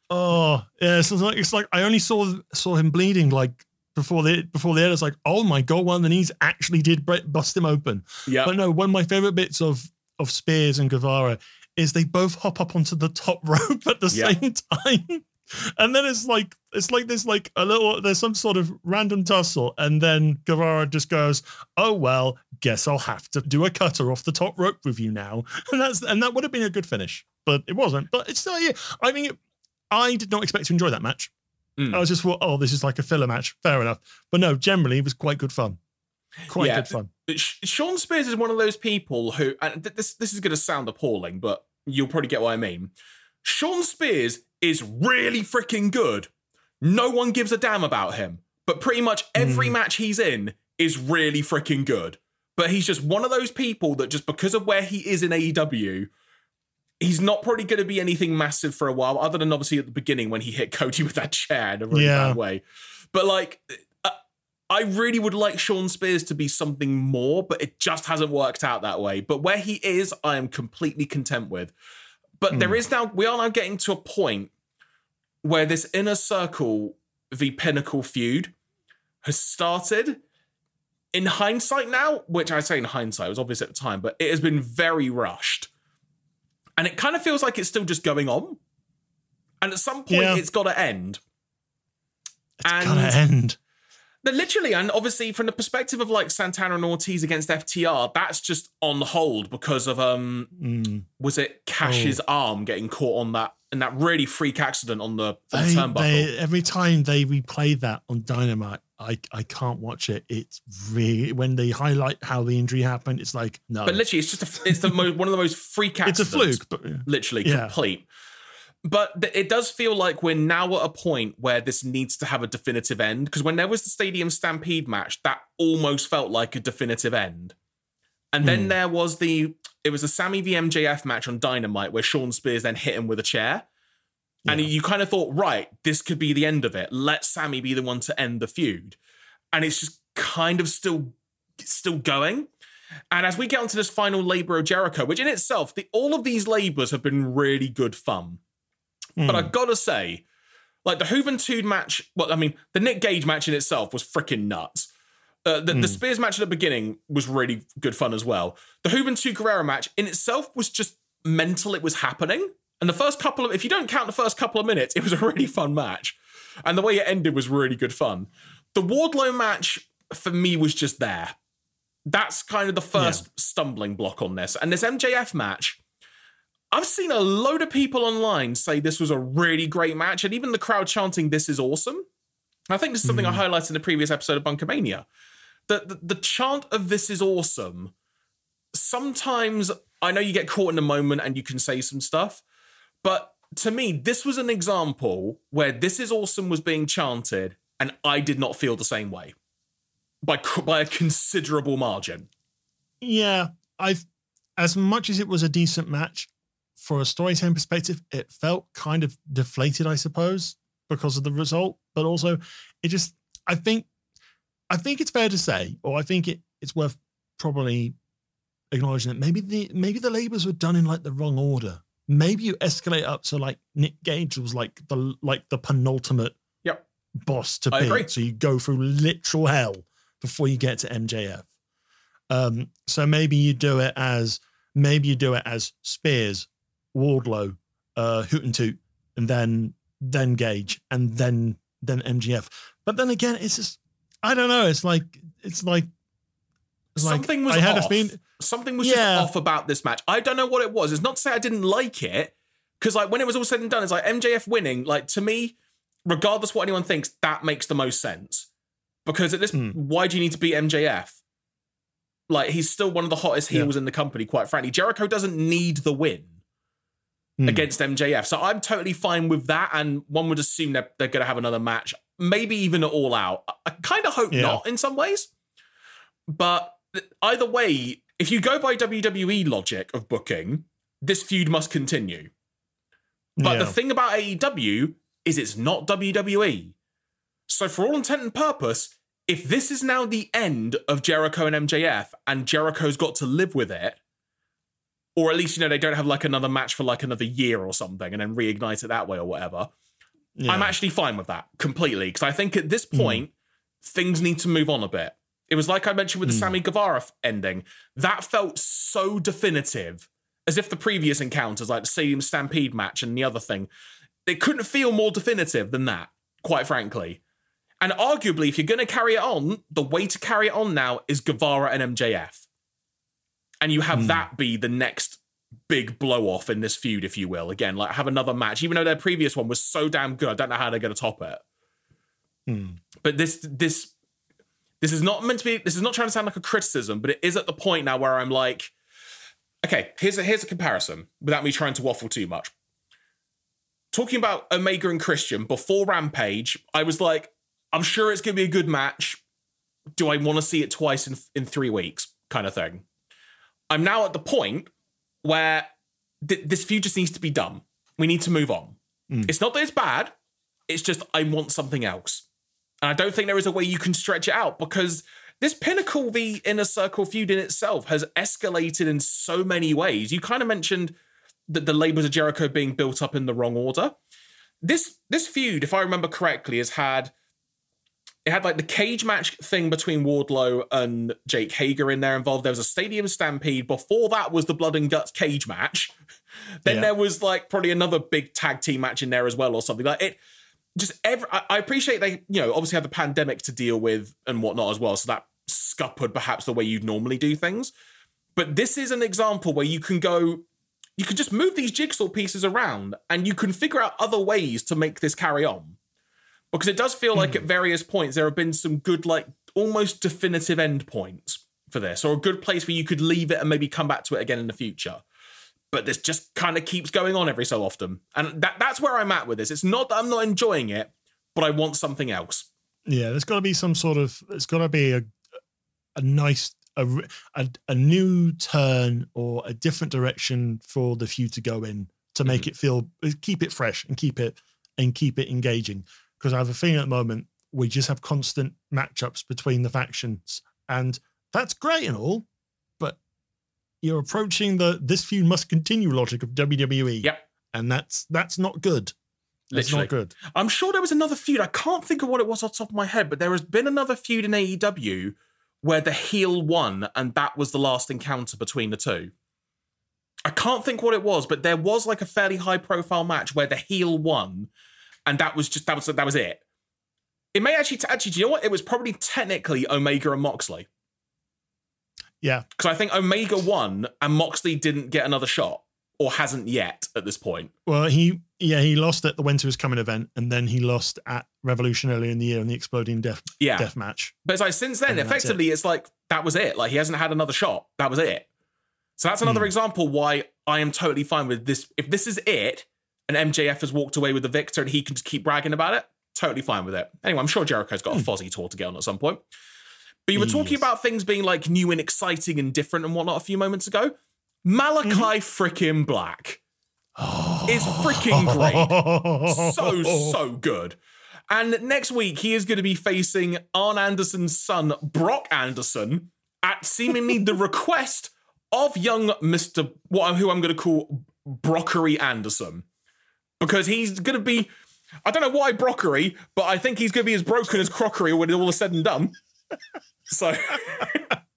Oh, yeah. So it's like it's like I only saw saw him bleeding like before the before the end. It's like, oh my god, one of the knees actually did bust him open. Yeah. But no, one of my favorite bits of of Spears and Guevara is they both hop up onto the top rope at the Yeah. same time. And then it's like it's like there's like a little there's some sort of random tussle, and then Guevara just goes, "Oh well, guess I'll have to do a cutter off the top rope with you now," and that's and that would have been a good finish, but it wasn't. But it's still yeah. I mean, I did not expect to enjoy that match. Mm. I was just thought, oh, this is like a filler match. Fair enough, but no, generally it was quite good fun. Quite Yeah. good fun. Shawn Spears is one of those people who, and this this is going to sound appalling, but you'll probably get what I mean. Shawn Spears is really freaking good. No one gives a damn about him, but pretty much every match he's in is really freaking good. But he's just one of those people that just because of where he is in AEW, he's not probably going to be anything massive for a while, other than obviously at the beginning when he hit Cody with that chair in a really Yeah. bad way. But like, uh, I really would like Shawn Spears to be something more, but it just hasn't worked out that way. But where he is, I am completely content with. But there is now, we are now getting to a point where this inner circle, the pinnacle feud, has started. In hindsight now, which I say in hindsight, it was obvious at the time, but it has been very rushed. And it kind of feels like it's still just going on. And at some point, Yeah. it's got to end. It's And- gotta end. But literally, and obviously from the perspective of like Santana and Ortiz against FTR, that's just on hold because of um Mm. was it Cash's Oh. arm getting caught on that and that really freak accident on the, on the turnbuckle. they, every time they replay that on Dynamite, I, I can't watch it. It's really when they highlight how the injury happened. It's like no, but literally, it's just a, it's the most one of the most freak it's a fluke. But literally Yeah. complete. But it does feel like we're now at a point where this needs to have a definitive end. Because when there was the Stadium Stampede match, that almost felt like a definitive end. And then Hmm. there was the it was the Sammy v MJF match on Dynamite where Shawn Spears then hit him with a chair. And Yeah. you kind of thought, right, this could be the end of it. Let Sammy be the one to end the feud. And it's just kind of still still going. And as we get onto this final labor of Jericho, which in itself, the, all of these labors have been really good fun. But Hmm. I gotta say, like the Juventud match, well, I mean, the Nick Gage match in itself was freaking nuts. Uh, the, the Spears match at the beginning was really good fun as well. The Juventud Guerrero match in itself was just mental. It was happening. And the first couple of, if you don't count the first couple of minutes, it was a really fun match. And the way it ended was really good fun. The Wardlow match for me was just there. That's kind of the first stumbling block on this. And this MJF match, I've seen a load of people online say this was a really great match, and even the crowd chanting, This is awesome. I think this is something I hmm. highlighted in the previous episode of Bunkermania. The, the, the chant of This is awesome, sometimes I know you get caught in a moment and you can say some stuff, but to me, this was an example where This is awesome was being chanted, and I did not feel the same way by, by a considerable margin. yeah, I've as much as it was a decent match for a storytelling perspective, it felt kind of deflated, I suppose, because of the result. But also, it just I think I think it's fair to say, or I think it, it's worth probably acknowledging that maybe the maybe the labors were done in like the wrong order. Maybe you escalate up to like Nick Gage was like the like the penultimate Yep. boss to I beat. agree. So you go through literal hell before you get to MJF. Um, so maybe you do it as maybe you do it as Spears, Wardlow, uh, Juventud, and then then Gage, and then then MJF. But then again, it's just I don't know. It's like it's like it's like Something was I had off. a feeling. Something was Yeah. just off about this match. I don't know what it was. It's not to say I didn't like it, because like when it was all said and done, it's like MJF winning. Like to me, regardless what anyone thinks, that makes the most sense. Because at this, Hmm. why do you need to beat MJF? Like he's still one of the hottest Yeah. heels in the company. Quite frankly, Jericho doesn't need the win. mm. against MJF. So I'm totally fine with that. And one would assume that they're going to have another match, maybe even all out. I kind of hope yeah. not in some ways. But either way, if you go by WWE logic of booking, this feud must continue. But yeah. the thing about AEW is it's not WWE. So for all intent and purpose, if this is now the end of Jericho and MJF and Jericho's got to live with it, or at least, you know, they don't have like another match for like another year or something and then reignite it that way or whatever. Yeah. I'm actually fine with that completely because I think at this hmm. point, mm. things need to move on a bit. It was like I mentioned with the mm. Sammy Guevara ending. That felt so definitive, as if the previous encounters, like the Stadium Stampede match and the other thing, it couldn't feel more definitive than that, quite frankly. And arguably, if you're going to carry it on, the way to carry it on now is Guevara and MJF. And you have mm. that be the next big blow off in this feud, if you will. Again, like have another match, even though their previous one was so damn good. I don't know how they're going to top it. Mm. But this, this, this is not meant to be. This is not trying to sound like a criticism, but it is at the point now where I'm like, okay, here's a here's a comparison without me trying to waffle too much. Talking about Omega and Christian before Rampage, I was like, I'm sure it's going to be a good match. Do I want to see it twice in, in three weeks? Kind of thing. I'm now at the point where th- this feud just needs to be done. We need to move on. Mm. It's not that it's bad, it's just I want something else. And I don't think there is a way you can stretch it out because this Pinnacle v Inner Circle feud in itself has escalated in so many ways. You kind of mentioned that the labels of Jericho being built up in the wrong order. This this feud, if I remember correctly, has had it had like the cage match thing between Wardlow and Jake Hager in there involved. There was a stadium stampede. Before that was the blood and guts cage match. then yeah. there was like probably another big tag team match in there as well, or something like it. Just every, I, I appreciate they, you know, obviously had the pandemic to deal with and whatnot as well. So that scuppered perhaps the way you'd normally do things. But this is an example where you can go, you can just move these jigsaw pieces around and you can figure out other ways to make this carry on because it does feel like at hmm. various points there have been some good, like almost definitive end points for this, or a good place where you could leave it and maybe come back to it again in the future. But this just kind of keeps going on every so often, and that that's where I'm at with this. It's not that I'm not enjoying it, but I want something else. Yeah, there's got to be some sort of. It's got to be a a nice a, a, a new turn or a different direction for the feud to go in to make mm-hmm. it feel keep it fresh and keep it and keep it engaging because I have a feeling at the moment we just have constant matchups between the factions, and that's great and all, you're approaching the this feud must continue logic of WWE. Yep, and that's that's not good. It's not good. I'm sure there was another feud. I can't think of what it was off the top of my head, but there has been another feud in AEW where the heel won, and that was the last encounter between the two. I can't think what it was, but there was like a fairly high profile match where the heel won, and that was just that was that was it. It may actually actually, do you know what? It was probably technically Omega and Moxley. Yeah, because I think Omega won and Moxley didn't get another shot or hasn't yet at this point. Well, he yeah he lost at the Winter is Coming event, and then he lost at Revolution earlier in the year in the Exploding Death yeah. death match. But it's like since then, effectively, it. it's like that was it. Like he hasn't had another shot. That was it. So that's another mm. example why I am totally fine with this. If this is it, and MJF has walked away with the victor and he can just keep bragging about it, totally fine with it. Anyway, I'm sure Jericho's got a hmm. Fozzy tour to get on at some point. But you were talking about things being like new and exciting and different and whatnot a few moments ago. Malakai mm-hmm. freaking Black is freaking great. so, so good. And next week, he is going to be facing Arn Anderson's son, Brock Anderson, at seemingly the request of young Mr. What, who I'm going to call Brockery Anderson because he's going to be. I don't know why brockery, but I think he's going to be as broken as crockery when it all is said and done. So.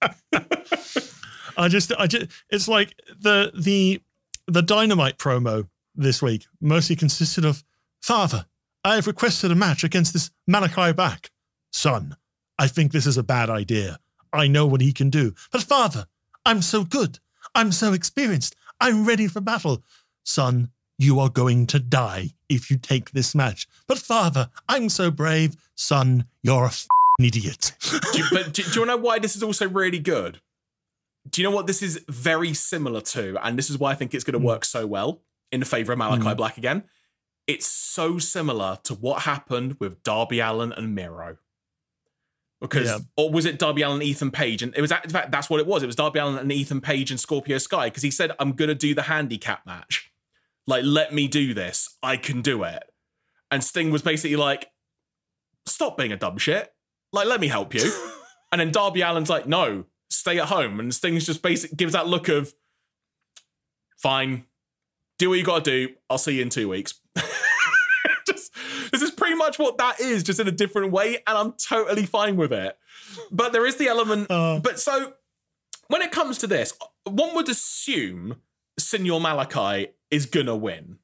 I just, I just, it's like the the the dynamite promo this week mostly consisted of Father, I have requested a match against this Malakai back. Son, I think this is a bad idea. I know what he can do. But father, I'm so good. I'm so experienced. I'm ready for battle. Son, you are going to die if you take this match. But father, I'm so brave. Son, you're a idiot. do, you, but do, do you know why this is also really good? Do you know what this is very similar to? And this is why I think it's going to hmm. work so well in the favor of Malakai mm. Black again. It's so similar to what happened with Darby Allin and Miro. Because, yeah. or was it Darby Allin and Ethan Page? And it was, in fact, that's what it was. It was Darby Allin and Ethan Page and Scorpio Sky because he said, I'm going to do the handicap match. Like, let me do this. I can do it. And Sting was basically like, stop being a dumb shit. Like, let me help you. and then Darby Allin's like, no, stay at home. And Sting's just basically gives that look of, fine, do what you got to do. I'll see you in two weeks. just, this is pretty much what that is, just in a different way. And I'm totally fine with it. But there is the element. Uh, but so when it comes to this, one would assume Senor Malakai is going to win.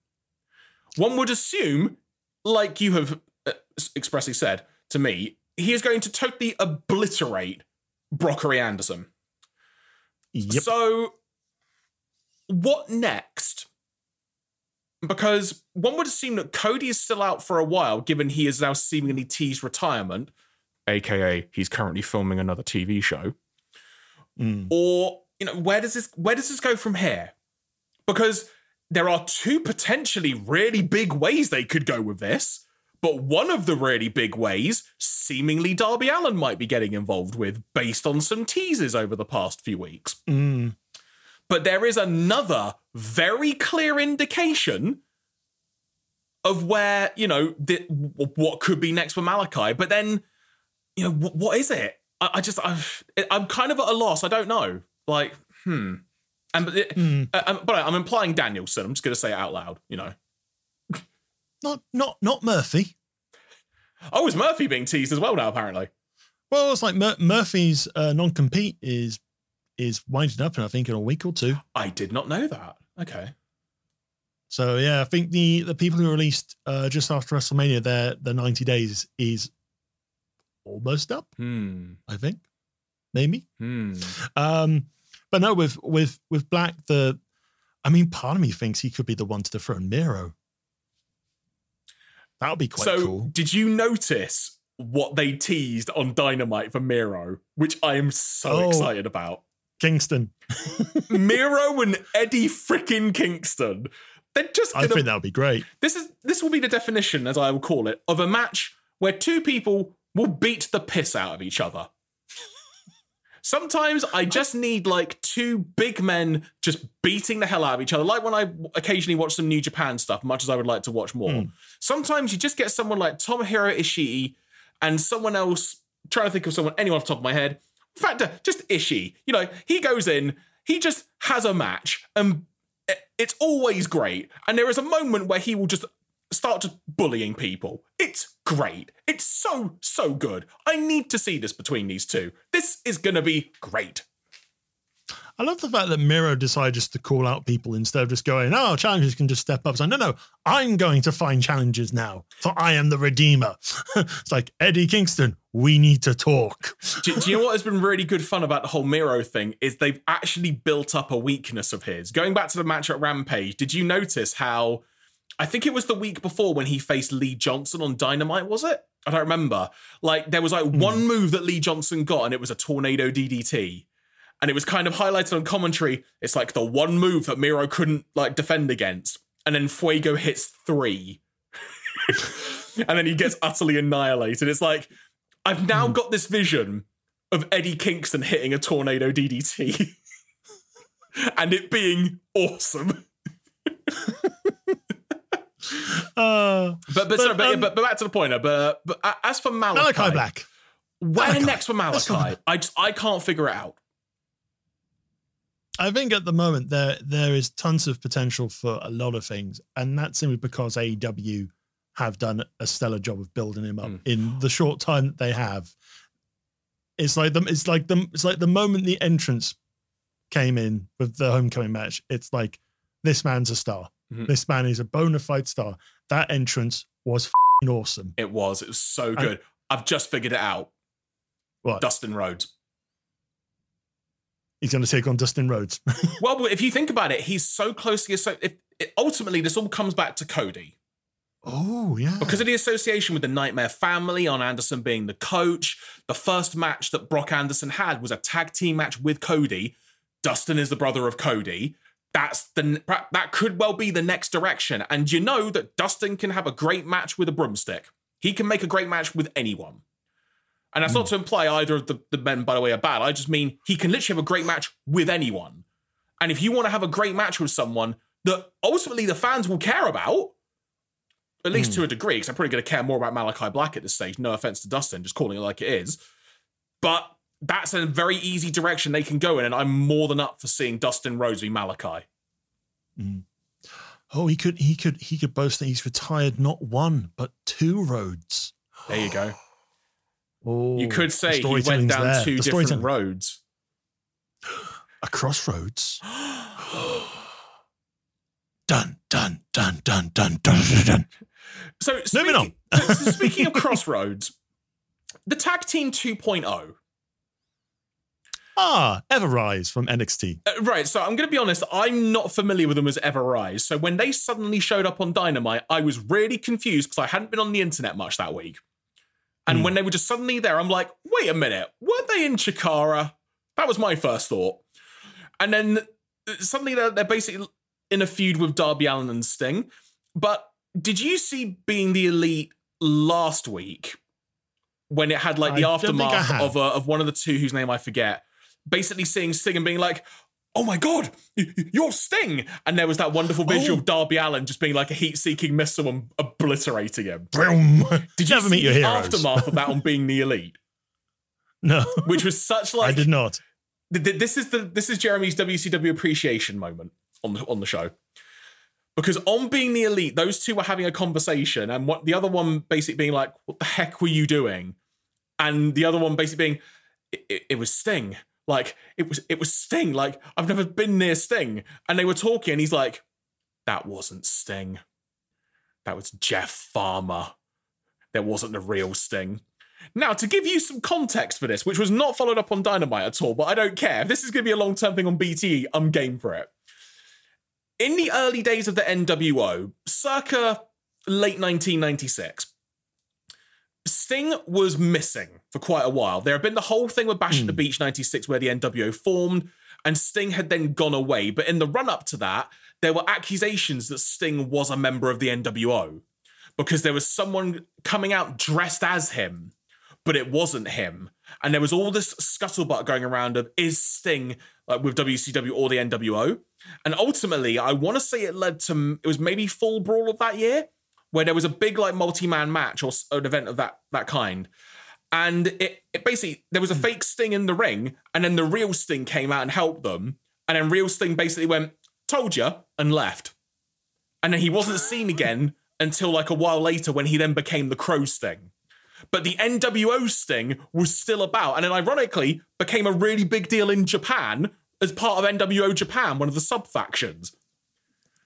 One would assume, like you have uh, expressly said to me, he is going to totally obliterate Brockery Anderson. Yep. So, what next? Because one would assume that Cody is still out for a while, given he is now seemingly teased retirement, aka he's currently filming another TV show. Mm. Or, you know, where does this where does this go from here? Because there are two potentially really big ways they could go with this. But one of the really big ways, seemingly Darby Allin might be getting involved with, based on some teases over the past few weeks. Mm. But there is another very clear indication of where, you know, the, what could be next for Malakai. But then, you know, what, what is it? I, I just, I've, I'm kind of at a loss. I don't know. Like, hmm. And but, mm. uh, but I'm implying Danielson. I'm just going to say it out loud. You know, not not not Murphy. Oh, is Murphy being teased as well now? Apparently. Well, it's like Mur- Murphy's uh, non compete is is winding up, and I think in a week or two. I did not know that. Okay. So yeah, I think the the people who released uh, just after WrestleMania, their the 90 days is almost up. Hmm. I think, maybe. Hmm. Um, but no, with with with Black, the I mean, part of me thinks he could be the one to dethrone Miro. That would be quite so, cool. Did you notice what they teased on Dynamite for Miro, which I am so oh, excited about? Kingston. Miro and Eddie freaking Kingston. They're just gonna, I think that would be great. This is this will be the definition, as I will call it, of a match where two people will beat the piss out of each other. Sometimes I just need like two big men just beating the hell out of each other. Like when I occasionally watch some New Japan stuff, much as I would like to watch more. Mm. Sometimes you just get someone like Tomohiro Ishii and someone else. Trying to think of someone, anyone off the top of my head. In fact, just Ishii. You know, he goes in, he just has a match, and it's always great. And there is a moment where he will just start just bullying people. It's great. It's so, so good. I need to see this between these two. This is going to be great. I love the fact that Miro decided just to call out people instead of just going, oh, challengers can just step up. So, no, no, I'm going to find challenges now, for I am the Redeemer. it's like, Eddie Kingston, we need to talk. do, do, you know what has been really good fun about the whole Miro thing? Is they've actually built up a weakness of his. Going back to the match at Rampage, did you notice how I think it was the week before when he faced Lee Johnson on Dynamite, was it? I don't remember. Like there was like mm. one move that Lee Johnson got, and it was a tornado DDT. And it was kind of highlighted on commentary. It's like the one move that Miro couldn't like defend against. And then Fuego hits three. and then he gets utterly annihilated. It's like, I've now mm. got this vision of Eddie Kingston hitting a tornado DDT and it being awesome. Uh, but but, sorry, but, um, but, but back to the point. But but uh, as for Malakai, Malakai Black, where Malakai. next for Malakai? I just I can't figure it out. I think at the moment there there is tons of potential for a lot of things, and that's simply because AEW have done a stellar job of building him up mm. in the short time that they have. It's like them. It's like them. It's like the moment the entrance came in with the homecoming match. It's like this man's a star. Mm-hmm. This man is a bona fide star. That entrance was awesome. It was. It was so good. And, I've just figured it out. What? Dustin Rhodes. He's going to take on Dustin Rhodes. well, if you think about it, he's so closely associated. Ultimately, this all comes back to Cody. Oh, yeah. Because of the association with the Nightmare family, Arn Anderson being the coach. The first match that Brock Anderson had was a tag team match with Cody. Dustin is the brother of Cody that's the that could well be the next direction. And you know that Dustin can have a great match with a broomstick. He can make a great match with anyone. And that's mm. not to imply either of the, the men, by the way, are bad. I just mean he can literally have a great match with anyone. And if you want to have a great match with someone that ultimately the fans will care about, at least mm. to a degree, because I'm probably going to care more about Malakai Black at this stage. No offense to Dustin, just calling it like it is. But that's a very easy direction they can go in, and I'm more than up for seeing Dustin Rhodes be Malakai. Mm. Oh, he could, he could, he could boast that he's retired not one but two roads. There you go. Oh, you could say he went down there. two the different roads. A crossroads. dun dun dun dun dun dun dun. So speaking, on. so speaking of crossroads, the tag team 2.0 Ah, Everrise from NXT. Uh, right. So I'm going to be honest, I'm not familiar with them as Everrise. So when they suddenly showed up on Dynamite, I was really confused because I hadn't been on the internet much that week. And mm. when they were just suddenly there, I'm like, wait a minute, weren't they in Chikara? That was my first thought. And then uh, suddenly they're, they're basically in a feud with Darby Allin and Sting. But did you see being the elite last week when it had like the I aftermath of, uh, of one of the two whose name I forget? Basically seeing Sting and being like, oh my god, you're Sting. And there was that wonderful visual oh. of Darby Allin just being like a heat-seeking missile and obliterating him. Boom. Did you Never meet your heroes. aftermath of that on being the elite? No. Which was such like I did not. This is the this is Jeremy's WCW appreciation moment on the on the show. Because on being the elite, those two were having a conversation, and what the other one basically being like, "What the heck were you doing?" And the other one basically being, "It, it, it was Sting." Like it was it was Sting. Like I've never been near Sting. And they were talking, and he's like, that wasn't Sting. That was Jeff Farmer. There wasn't the real Sting. Now, to give you some context for this, which was not followed up on Dynamite at all, but I don't care. If this is going to be a long term thing on BTE, I'm game for it. In the early days of the NWO, circa late 1996, Sting was missing for quite a while. There had been the whole thing with Bash at the hmm. Beach 96 where the NWO formed, and Sting had then gone away. But in the run up to that, there were accusations that Sting was a member of the NWO because there was someone coming out dressed as him, but it wasn't him. And there was all this scuttlebutt going around of is Sting like with WCW or the NWO? And ultimately, I want to say it led to it was maybe Fall Brawl of that year where there was a big like multi-man match or an event of that that kind. And it, it basically there was a hmm. fake sting in the ring and then the real sting came out and helped them. And then real sting basically went told you and left. And then he wasn't seen again until like a while later when he then became the crow sting. But the nwo sting was still about and then ironically became a really big deal in japan as part of nwo japan one of the sub factions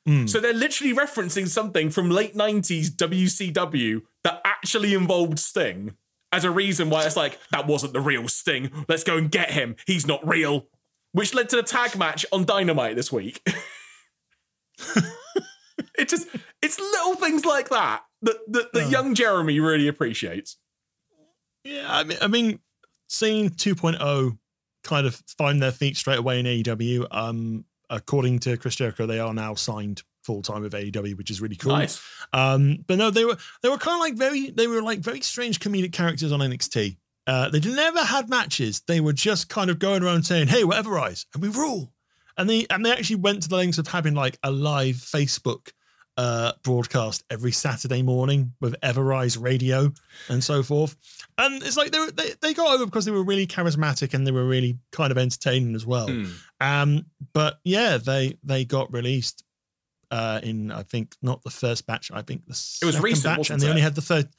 Mm. So they're literally referencing something from late 90s WCW that actually involved Sting as a reason why it's like, that wasn't the real Sting. Let's go and get him. He's not real. Which led to the tag match on Dynamite this week. it just, it's little things like that that, that, that oh. young Jeremy really appreciates. Yeah, I mean, I mean, seeing 2.0 kind of find their feet straight away in AEW, um, according to Chris Jericho, they are now signed full time with AEW, which is really cool. Nice. Um, but no, they were they were kind of like very they were like very strange comedic characters on NXT. Uh, they never had matches. They were just kind of going around saying, "Hey, we're Everrise and we rule." And they and they actually went to the lengths of having like a live Facebook uh, broadcast every Saturday morning with Everrise Radio and so forth. And it's like they, were, they they got over because they were really charismatic and they were really kind of entertaining as well. Mm. Um, but yeah, they they got released uh, in I think not the first batch. I think the it was recent, batch, and they it? only had the third.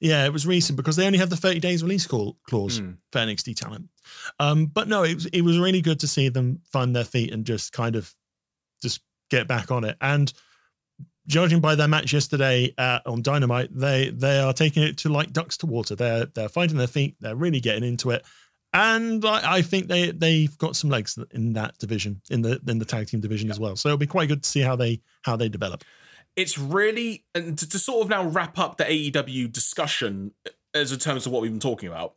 Yeah, it was recent because they only had the 30 days release call, clause mm. for NXT talent. Um, but no, it was it was really good to see them find their feet and just kind of just get back on it. And judging by their match yesterday uh, on Dynamite, they they are taking it to like ducks to water. They're they're finding their feet. They're really getting into it, and I, I think they they've got some legs in that division in the in the tag team division as well. So it'll be quite good to see how they how they develop. It's really and to, to sort of now wrap up the AEW discussion as in terms of what we've been talking about.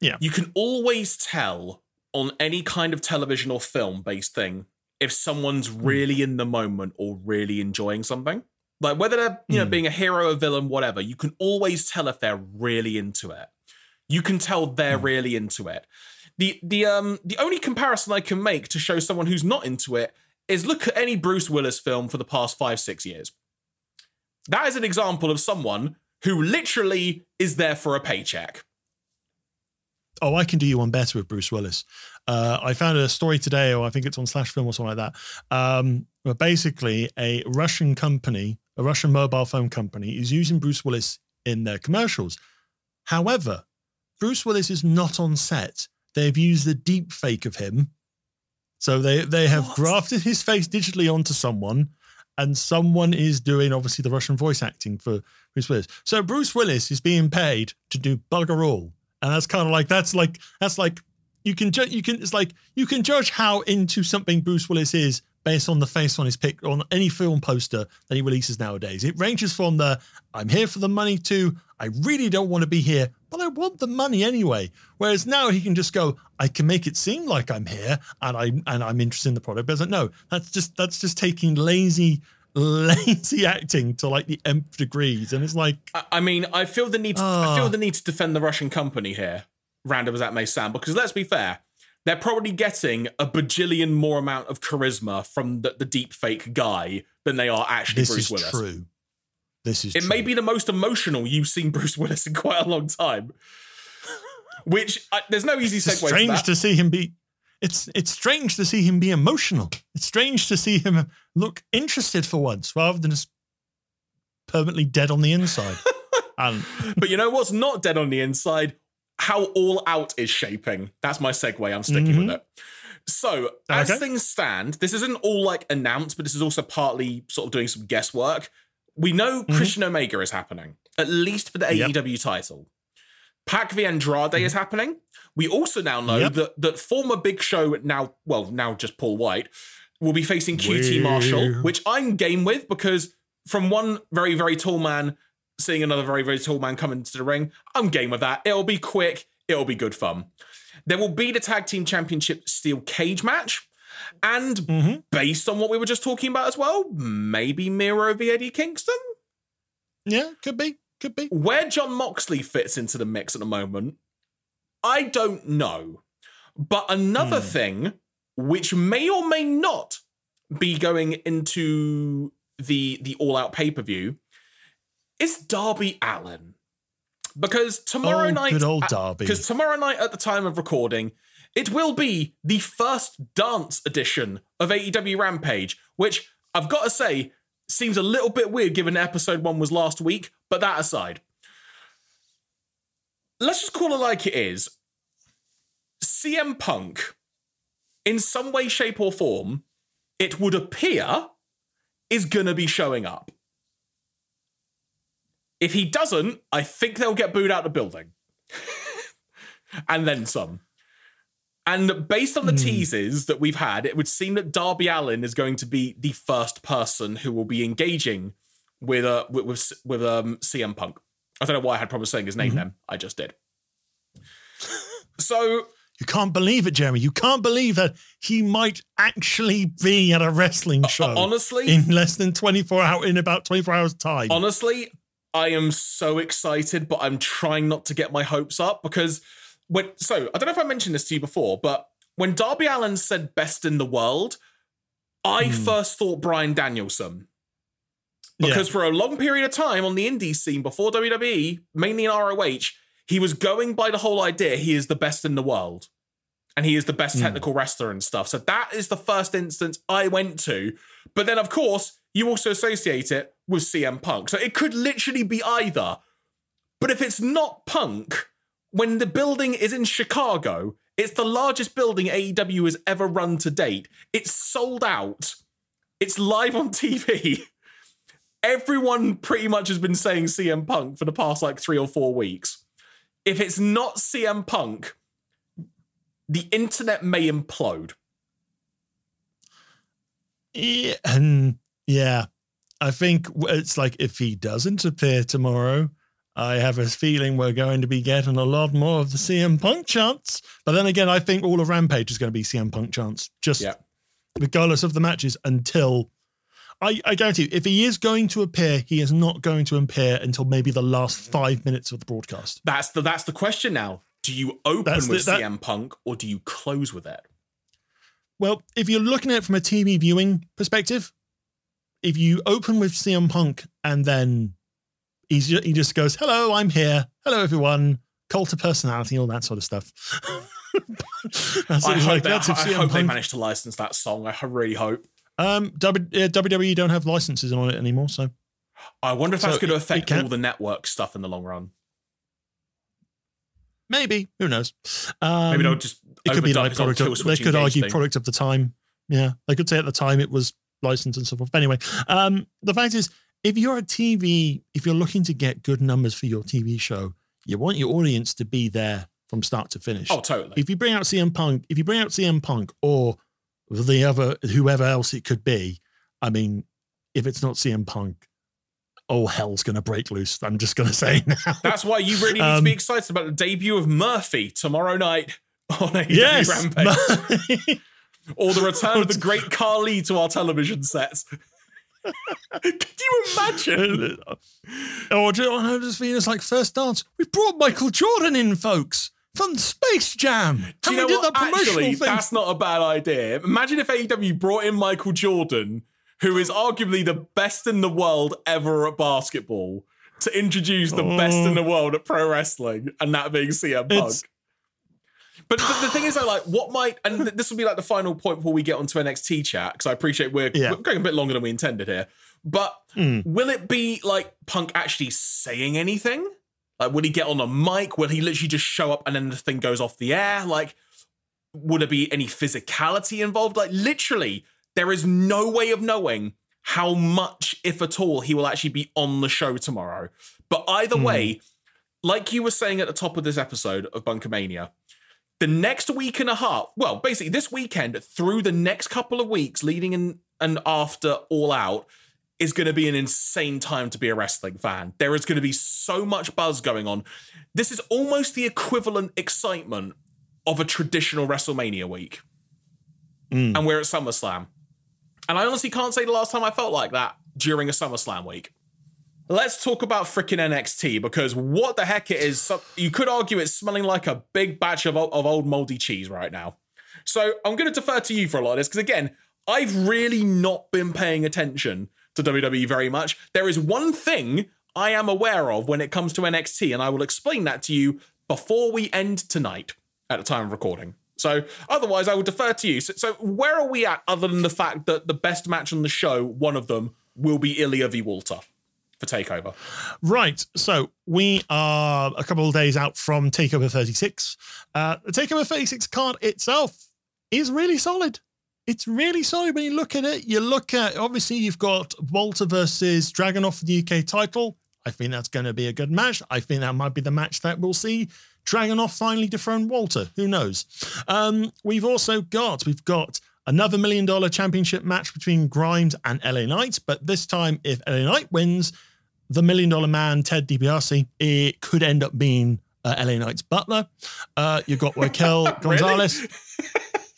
Yeah, you can always tell on any kind of television or film based thing if someone's really in the moment or really enjoying something. Like whether they're, you know, Mm. being a hero, a villain, whatever, you can always tell if they're really into it. You can tell they're Mm. really into it. The the um the only comparison I can make to show someone who's not into it is look at any Bruce Willis film for the past five, six years. That is an example of someone who literally is there for a paycheck. Oh, I can do you one better with Bruce Willis. Uh, I found a story today, or I think it's on Slash Film or something like that. Um, where basically, a Russian company, a Russian mobile phone company, is using Bruce Willis in their commercials. However, Bruce Willis is not on set. They've used a deep fake of him. So they they have What? grafted his face digitally onto someone, and someone is doing obviously the Russian voice acting for Bruce Willis. So Bruce Willis is being paid to do bugger all, and that's kind of like that's like that's like you can ju- you can it's like you can judge how into something Bruce Willis is based on the face on his pic on any film poster that he releases nowadays. It ranges from the I'm here for the money to I really don't want to be here, but I want the money anyway. Whereas now he can just go, I can make it seem like I'm here and I and I'm interested in the product. But it's like, no, that's just that's just taking lazy lazy acting to like the nth degrees. And it's like I, I mean, I feel the need. To, I Ah. feel the need to defend the Russian company here, random as that may sound, because let's be fair, they're probably getting a bajillion more amount of charisma from the, the deep fake guy than they are actually this Bruce is Willis. true. This is It true. may be the most emotional you've seen Bruce Willis in quite a long time. Which I, there's no easy It's segue to strange that. to see him be it's it's strange to see him be emotional. It's strange to see him look interested for once rather than just permanently dead on the inside. and but you know what's not dead on the inside? How all out is shaping. That's my segue. I'm sticking with mm-hmm. it. So, as Okay. things stand, this isn't all like announced, but this is also partly sort of doing some guesswork. We know mm-hmm. Christian Omega is happening, at least for the Yep. AEW title. PAC v Andrade mm-hmm. is happening. We also now know Yep. that that former Big Show, now well, now just Paul White, will be facing QT Weird. Marshall, which I'm game with because from one very very tall man seeing another very very tall man come into the ring, I'm game with that. It'll be quick. It'll be good fun. There will be the tag team championship steel cage match. And Mhm. based on what we were just talking about as well, maybe Miro v Eddie Kingston? yeah, could be, could be. Where John Moxley fits into the mix at the moment, I don't know. But another Hmm. thing, which may or may not be going into the the all out pay per view, is Darby Allin. Because tomorrow Oh, night, good old Darby. Because tomorrow night, at the time of recording, it will be the first dance edition of AEW Rampage, which I've got to say seems a little bit weird given episode one was last week. But that aside, let's just call it like it is. CM Punk, in some way, shape, or form, it would appear, is going to be showing up. If he doesn't, I think they'll get booed out of the building. and then some. And based on the teases that we've had, it would seem that Darby Allin is going to be the first person who will be engaging with uh, with with, with um, CM Punk. I don't know why I had problems saying his name then. I just did. So You can't believe it, Jeremy. You can't believe that he might actually be at a wrestling show. Uh, honestly- in less than 24 hours, in about 24 hours time. honestly, I am so excited, but I'm trying not to get my hopes up because when so I don't know if I mentioned this to you before, but when Darby Allin said best in the world, I hmm. first thought Bryan Danielson. Yeah. Because for a long period of time on the indie scene before WWE, mainly in ROH, he was going by the whole idea he is the best in the world. And he is the best hmm. technical wrestler and stuff. So that is the first instance I went to. But then, of course, you also associate it with CM Punk. So it could literally be either. But if it's not Punk, when the building is in Chicago, it's the largest building AEW has ever run to date. It's sold out. It's live on TV. Everyone pretty much has been saying CM Punk for the past like three or four weeks. If it's not CM Punk, the internet may implode. Yeah, and yeah, I think it's like if he doesn't appear tomorrow, I have a feeling we're going to be getting a lot more of the CM Punk chants. But then again, I think all of Rampage is going to be CM Punk chants. Just Yeah. regardless of the matches, until I, I guarantee you, if he is going to appear, he is not going to appear until maybe the last five minutes of the broadcast. That's the that's the question now. Do you open That's the- with that- CM Punk or do you close with it? Well, if you're looking at it from a TV viewing perspective, if you open with CM Punk and then he's he just goes, "Hello, I'm here. Hello, everyone." Cult of personality, all that sort of stuff. that's I hope, like, they, that's if I hope they manage to license that song. I really hope. Um, WWE don't have licenses on it anymore, so I wonder if So that's going to affect all the network stuff in the long run. maybe who knows? Um, Maybe they'll just it could be like product. Of, they could argue thing. product of the time. Yeah, they could say at the time it was licensed and so forth. Anyway, um, the fact is, if you're a TV, if you're looking to get good numbers for your TV show, you want your audience to be there from start to finish. Oh, totally. If you bring out CM Punk, if you bring out CM Punk or the other whoever else it could be, I mean, if it's not CM Punk, oh hell's gonna break loose. I'm just gonna say now. That's why you really need to Um, be excited about the debut of Murphy tomorrow night on AEW yes, Rampage, or the return of the great Khali to our television sets. Could you imagine? or just, oh, no, just Venus like first dance. We brought Michael Jordan in, folks, from Space Jam. Do you and know what? that Actually, thing. that's not a bad idea. Imagine if AEW brought in Michael Jordan, who is arguably the best in the world ever at basketball, to introduce the best in oh. the world at pro wrestling, and that being CM Punk. It's- But the, the thing is, though, like, what might, and th- this will be like the final point before we get onto NXT chat, because I appreciate we're, Yeah. we're going a bit longer than we intended here. But Hmm. will it be like Punk actually saying anything? Like, will he get on a mic? Will he literally just show up and then the thing goes off the air? Like, would there be any physicality involved? Like, literally, there is no way of knowing how much, if at all, he will actually be on the show tomorrow. But either way, like you were saying at the top of this episode of Bunkermania, the next week and a half, well, basically this weekend through the next couple of weeks leading in and after All Out is going to be an insane time to be a wrestling fan. There is going to be so much buzz going on. This is almost the equivalent excitement of a traditional WrestleMania week. Mm. And we're at SummerSlam. And I honestly can't say the last time I felt like that during a SummerSlam week. Let's talk about freaking NXT because what the heck it is. You could argue it's smelling like a big batch of, of old moldy cheese right now. So I'm going to defer to you for a lot of this because, again, I've really not been paying attention to WWE very much. There is one thing I am aware of when it comes to NXT, and I will explain that to you before we end tonight at the time of recording. So otherwise, I will defer to you. So, so where are we at other than the fact that the best match on the show, one of them, will be Ilya v. Walter for TakeOver? Right. So we are a couple of days out from Takeover 36. Uh, the Takeover 36 card itself is really solid. It's really solid when you look at it. You look at, obviously, you've got Walter versus Dragunov for the UK title. I think that's going to be a good match. I think that might be the match that we'll see Dragunov finally dethrone Walter. Who knows? Um, we've also got, we've got another million dollar championship match between Grimes and LA Knight. But this time, if LA Knight wins, the million dollar man, Ted DiBiase, it could end up being uh, LA Knight's butler. Uh, you've got Raquel Gonzalez.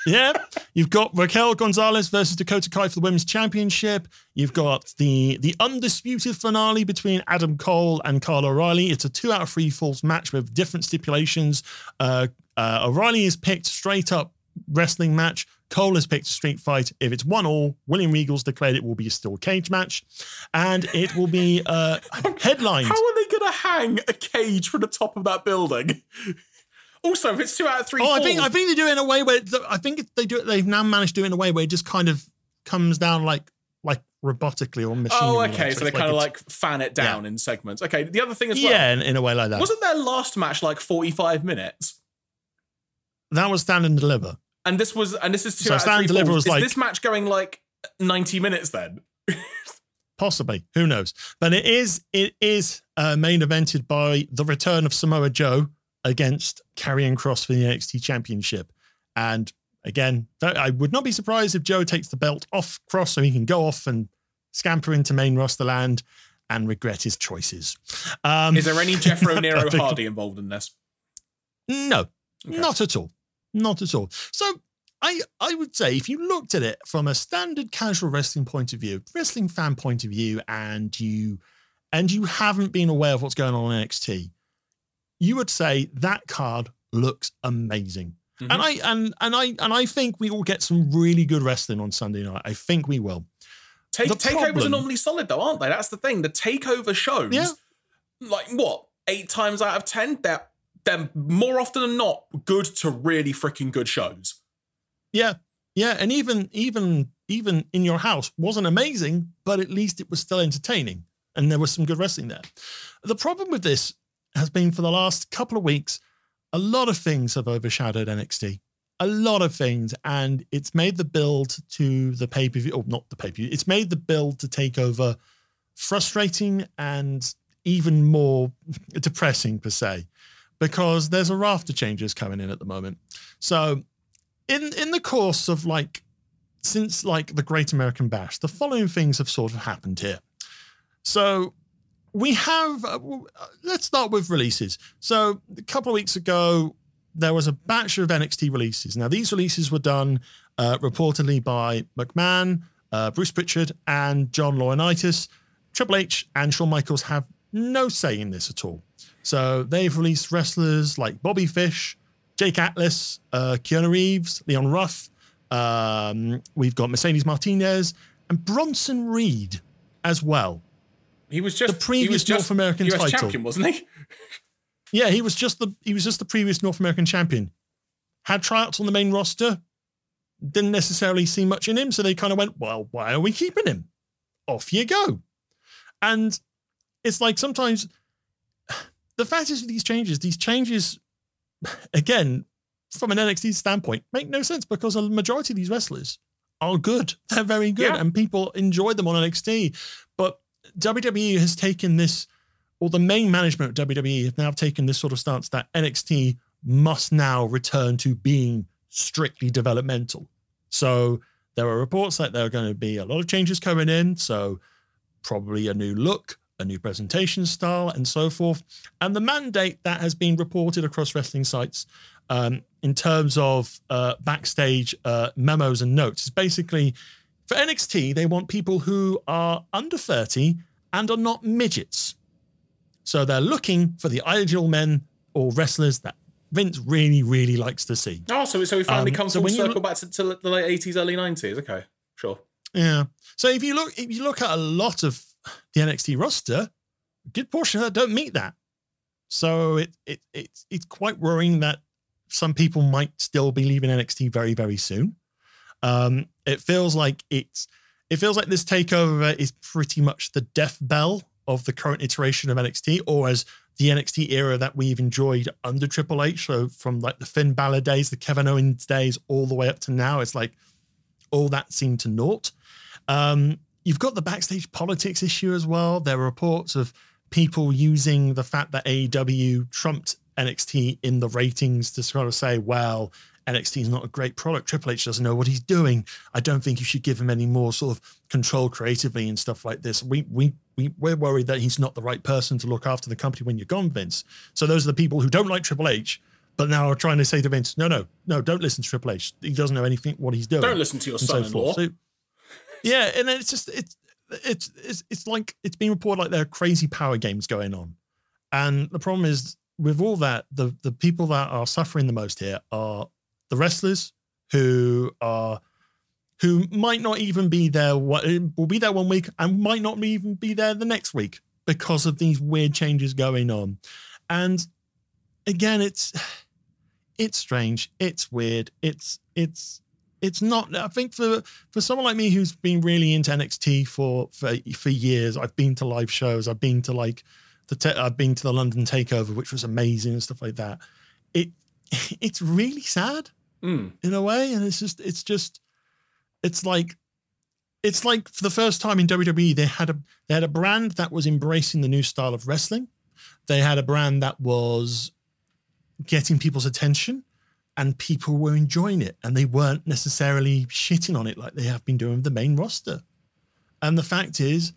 Yeah, you've got Raquel Gonzalez versus Dakota Kai for the women's championship. You've got the the undisputed finale between Adam Cole and Kyle O'Reilly. It's a two out of three falls match with different stipulations. Uh, uh, O'Reilly is picked straight up wrestling match. Cole has picked a street fight. If it's one all, William Regal's declared it will be a steel cage match, and it will be uh, headlined. How are they going to hang a cage from the top of that building? Also, if it's two out of three, Oh, I think I think they do it in a way where I think they do it. They've now managed to do it in a way where it just kind of comes down like like robotically or machine. Oh, okay. So they kind of like fan it down in segments. Okay. The other thing as well. yeah, in, in a way like that. Wasn't their last match like 45 minutes? that was stand and deliver. And this was, and this is two So Stand Deliver was Is like- this match going like 90 minutes then? Possibly, who knows? But it is it is uh, main evented by the return of Samoa Joe against Karrion Kross for the NXT Championship, and again, I would not be surprised if Joe takes the belt off Cross so he can go off and scamper into main roster land and regret his choices. Um, Is there any Jeffro Nero Hardy involved in this? No, Okay. not at all. Not at all. So I I would say if you looked at it from a standard casual wrestling point of view, wrestling fan point of view, and you and you haven't been aware of what's going on in NXT, you would say that card looks amazing. Mm-hmm. And I and and I and I think we will get some really good wrestling on Sunday night. I think we will. Take, takeovers problem, are normally solid though, aren't they? That's the thing. The takeover shows, yeah. like what eight times out of ten, they're they're more often than not good to really freaking good shows. Yeah, yeah, and even even even in your house wasn't amazing, but at least it was still entertaining, and there was some good wrestling there. The problem with this has been for the last couple of weeks, a lot of things have overshadowed NXT. A lot of things, and it's made the build to the pay per view, or oh, not the pay per view, it's made the build to take over frustrating and even more depressing, per se, because there's a raft of changes coming in at the moment. So, in in the course of like since like the Great American Bash, the following things have sort of happened here. So we have, uh, uh, let's start with releases. So a couple of weeks ago, there was a batch of NXT releases. Now, these releases were done uh, reportedly by McMahon, uh, Bruce Pritchard, and John Laurinaitis. Triple H and Shawn Michaels have no say in this at all. So they've released wrestlers like Bobby Fish, Jake Atlas, uh, Kona Reeves, Leon Ruff. Um, we've got Mercedes Martinez and Bronson Reed as well. He was just the previous just North American US title champion, wasn't he? yeah, he was just the he was just the previous North American champion. Had tryouts on the main roster, didn't necessarily see much in him, so they kind of went, "Well, why are we keeping him? Off you go." And it's like sometimes the fact is with these changes, these changes, again, from an NXT standpoint, make no sense because a majority of these wrestlers are good. They're very good, yeah. and people enjoy them on NXT. But WWE has taken this, or the main management of WWE have now taken this sort of stance that NXT must now return to being strictly developmental. So there are reports that there are going to be a lot of changes coming in. So probably a new look, a new presentation style, and so forth. And the mandate that has been reported across wrestling sites um, in terms of uh, backstage uh, memos and notes is basically for NXT, they want people who are under 30 and are not midgets. So they're looking for the ideal men or wrestlers that Vince really, really likes to see. Oh, so, so we finally um, come so full circle look, back to, to, the late 80s, early 90s. Okay, sure. Yeah. So if you look if you look at a lot of the NXT roster, a good portion of that don't meet that. So it it it's it's quite worrying that some people might still be leaving NXT very, very soon. Um, it feels like it's it feels like this takeover is pretty much the death bell of the current iteration of NXT, or as the NXT era that we've enjoyed under Triple H. So from like the Finn Balor days, the Kevin Owens days, all the way up to now, it's like all that seemed to naught. Um, you've got the backstage politics issue as well. There are reports of people using the fact that AEW trumped NXT in the ratings to sort of say, well, NXT is not a great product. Triple H doesn't know what he's doing. I don't think you should give him any more sort of control creatively and stuff like this. We we we we're worried that he's not the right person to look after the company when you're gone, Vince. So those are the people who don't like Triple H, but now are trying to say to Vince, no, no, no, don't listen to Triple H. He doesn't know anything what he's doing. Don't listen to your son-in-law. So, yeah, and it's just it's it's it's it's like it's been reported like there are crazy power games going on, and the problem is with all that, the the people that are suffering the most here are the wrestlers who are who might not even be there will be there one week and might not even be there the next week because of these weird changes going on. And again it's it's strange it's weird it's it's it's not i think for for someone like me who's been really into nxt for for, for years i've been to live shows i've been to like the te- i've been to the london takeover which was amazing and stuff like that it it's really sad mm. in a way. And it's just, it's just, it's like, it's like for the first time in WWE, they had a they had a brand that was embracing the new style of wrestling. They had a brand that was getting people's attention, and people were enjoying it, and they weren't necessarily shitting on it like they have been doing with the main roster. And the fact is,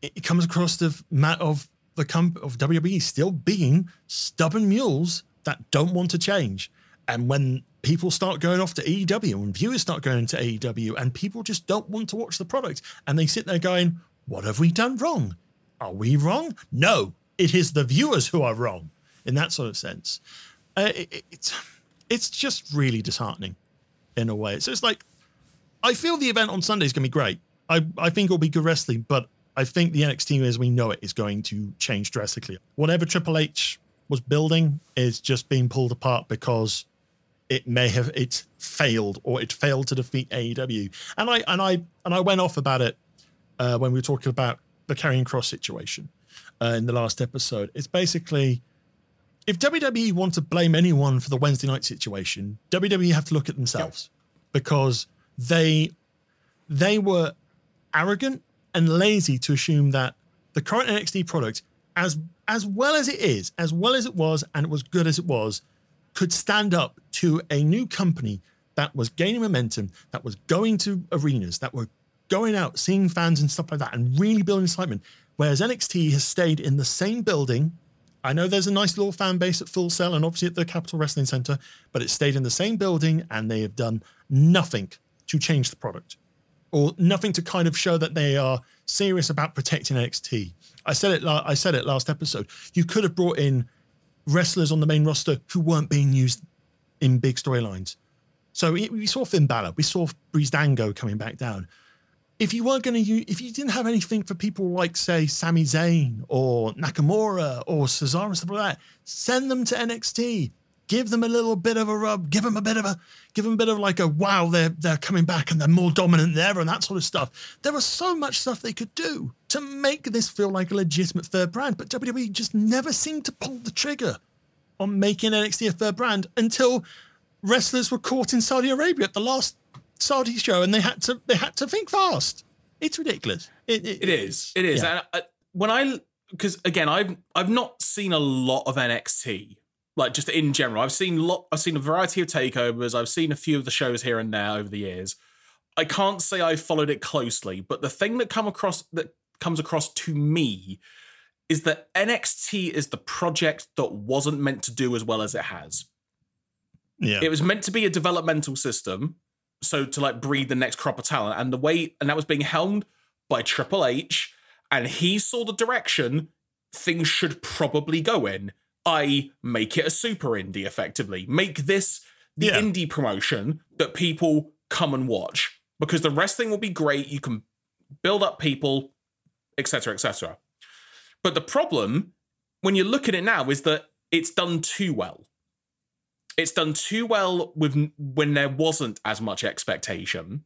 it comes across the mat of the comp of WWE still being stubborn mules that don't want to change And when people start going off to AEW and viewers start going to AEW and people just don't want to watch the product and they sit there going, What have we done wrong? Are we wrong? No, it is the viewers who are wrong in that sort of sense. Uh, it, it's it's just really disheartening in a way. So it's like I feel the event on Sunday is going to be great. I, I think it'll be good wrestling, but I think the NXT as we know it is going to change drastically. Whatever Triple H was building is just being pulled apart because it may have it failed or it failed to defeat AEW. And I and I and I went off about it uh, when we were talking about the Karrion Kross situation uh, in the last episode. It's basically if WWE want to blame anyone for the Wednesday night situation, WWE have to look at themselves because they they were arrogant and lazy to assume that the current NXT product, as as well as it is, as well as it was, and it was good as it was, could stand up to a new company that was gaining momentum, that was going to arenas, that were going out, seeing fans and stuff like that, and really building excitement. Whereas NXT has stayed in the same building. I know there's a nice little fan base at Full Sail and obviously at the Capitol Wrestling Center, but it stayed in the same building and they have done nothing to change the product or nothing to kind of show that they are serious about protecting NXT. I said it. I said it last episode. You could have brought in wrestlers on the main roster who weren't being used in big storylines. So we saw Finn Balor, we saw Breezango coming back down. If you weren't going to if you didn't have anything for people like, say, Sami Zayn or Nakamura or Cesaro, and stuff like that, send them to NXT. Give them a little bit of a rub. Give them a bit of a, give them a bit of like a wow, they're they're coming back and they're more dominant than ever and that sort of stuff. There was so much stuff they could do to make this feel like a legitimate third brand, but WWE just never seemed to pull the trigger on making NXT a third brand until wrestlers were caught in Saudi Arabia at the last Saudi show, and they had to they had to think fast. It's ridiculous. It, it, it is. It is. Yeah. And I, uh, when I because again, I've I've not seen a lot of NXT. Like just in general, I've seen lot. I've seen a variety of takeovers. I've seen a few of the shows here and there over the years. I can't say I followed it closely, but the thing that come across that comes across to me is that NXT is the project that wasn't meant to do as well as it has. Yeah. It was meant to be a developmental system, so to like breed the next crop of talent, and the way and that was being helmed by Triple H, and he saw the direction things should probably go in. I make it a super indie effectively. Make this the yeah. indie promotion that people come and watch because the wrestling will be great. You can build up people, etc., etc. But the problem, when you look at it now, is that it's done too well. It's done too well with when there wasn't as much expectation.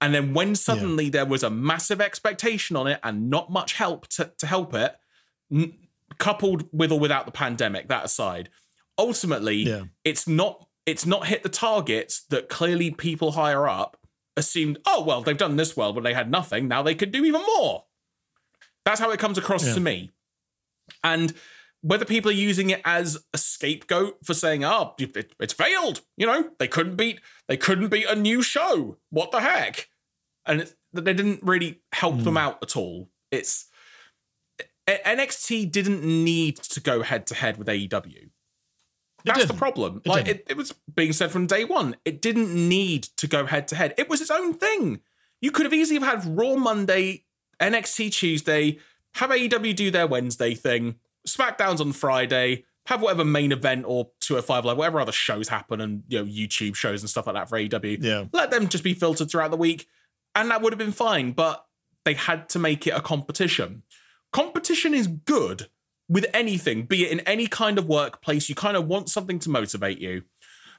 And then when suddenly yeah. there was a massive expectation on it and not much help to, to help it, n- coupled with or without the pandemic, that aside, ultimately yeah. it's not it's not hit the targets that clearly people higher up assumed, oh well, they've done this well, but they had nothing. Now they could do even more. That's how it comes across yeah. to me. And whether people are using it as a scapegoat for saying, "Oh, it, it's failed," you know, they couldn't beat they couldn't beat a new show. What the heck? And that they didn't really help mm. them out at all. It's NXT didn't need to go head to head with AEW. That's the problem. It like it, it was being said from day one. It didn't need to go head to head. It was its own thing. You could have easily have had Raw Monday, NXT Tuesday, have AEW do their Wednesday thing, SmackDown's on Friday, have whatever main event or 205 Live, whatever other shows happen and you know YouTube shows and stuff like that for AEW. Yeah. Let them just be filtered throughout the week. And that would have been fine, but they had to make it a competition. Competition is good with anything, be it in any kind of workplace. You kind of want something to motivate you.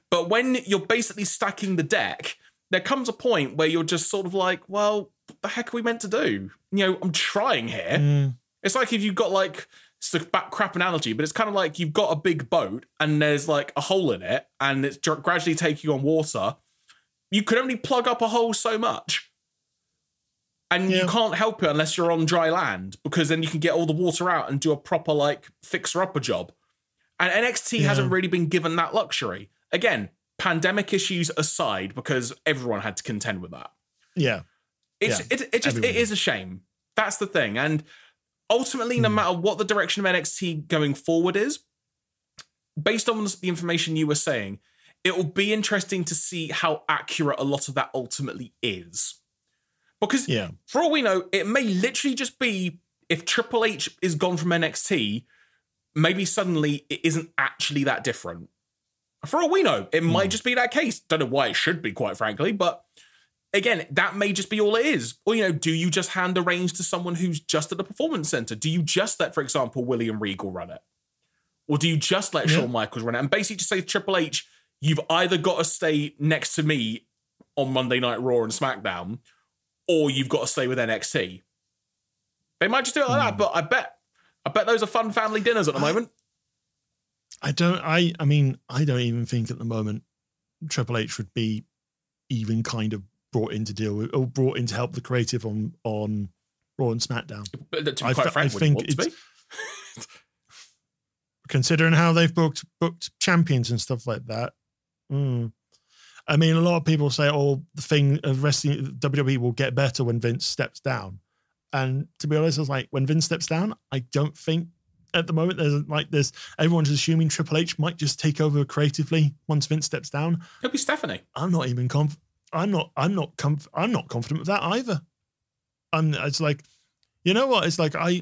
But when you're basically stacking the deck, there comes a point where you're just sort of like, well, what the heck are we meant to do? You know, I'm trying here. Mm. It's like if you've got like it's a crap analogy, but it's kind of like you've got a big boat and there's like a hole in it and it's gradually taking on water. You can only plug up a hole so much. And yeah. you can't help it unless you're on dry land because then you can get all the water out and do a proper like fixer upper job. And NXT yeah. hasn't really been given that luxury. Again, pandemic issues aside, because everyone had to contend with that. Yeah. It's yeah. it, it just Everyone. it is a shame. That's the thing. And ultimately, no hmm. matter what the direction of NXT going forward is, based on the information you were saying, it will be interesting to see how accurate a lot of that ultimately is. Because Yeah. for all we know, it may literally just be if Triple H is gone from NXT, maybe suddenly it isn't actually that different. For all we know, it might just be that case. Don't know why it should be, quite frankly, but again, that may just be all it is. Or, you know, do you just hand the reins to someone who's just at the performance center? Do you just let, for example, William Regal run it? Or do you just let Yeah. Shawn Michaels run it? And basically just say to Triple H, you've either got to stay next to me on Monday Night Raw and SmackDown, or you've got to stay with NXT. They might just do it like that, hmm. but I bet I bet those are fun family dinners at the moment. I don't. I. I mean, I don't even think at the moment Triple H would be even kind of brought in to deal with or brought in to help the creative on on Raw and SmackDown. But to be I quite fe- frank, I you think want be? it's- Considering how they've booked booked champions and stuff like that. Mm. I mean, a lot of people say, "Oh, the thing of wrestling WWE will get better when Vince steps down." And to be honest, I was like, when Vince steps down, I don't think at the moment there's like this. Everyone's assuming Triple H might just take over creatively once Vince steps down. It'll be Stephanie. I'm not even conf- I'm not. I'm not. Comf- I'm not confident of that either. I'm. It's like, you know what? It's like I.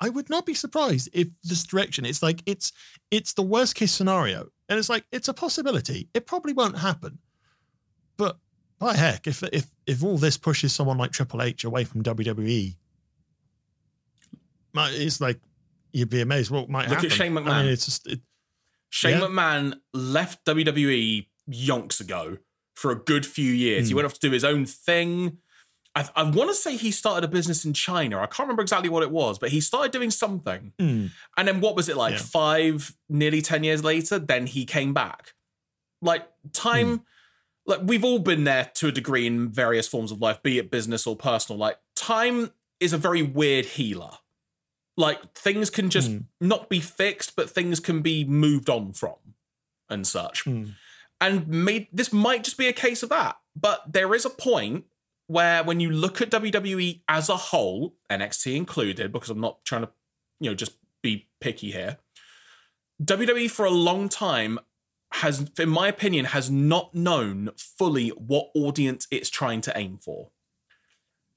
I would not be surprised if this direction. It's like it's. It's the worst case scenario, and it's like it's a possibility. It probably won't happen, but by heck, if if if all this pushes someone like Triple H away from WWE, it's like you'd be amazed what might Look at happen. Shane I McMahon. mean, it's just. It, Shane Yeah. McMahon left WWE yonks ago for a good few years. He Hmm. went off to do his own thing. I, I want to say he started a business in China. I can't remember exactly what it was, but he started doing something. hmm. And then what was it like? Yeah. Five, nearly 10 years later, then he came back. Like time, Hmm. like we've all been there to a degree in various forms of life, be it business or personal. Like time is a very weird healer. Like things can just Hmm. not be fixed, but things can be moved on from and such. And made, this might just be a case of that. But there is a point where when you look at WWE as a whole, NXT included, because I'm not trying to, you know, just be picky here. WWE for a long time has, in my opinion, has not known fully what audience it's trying to aim for.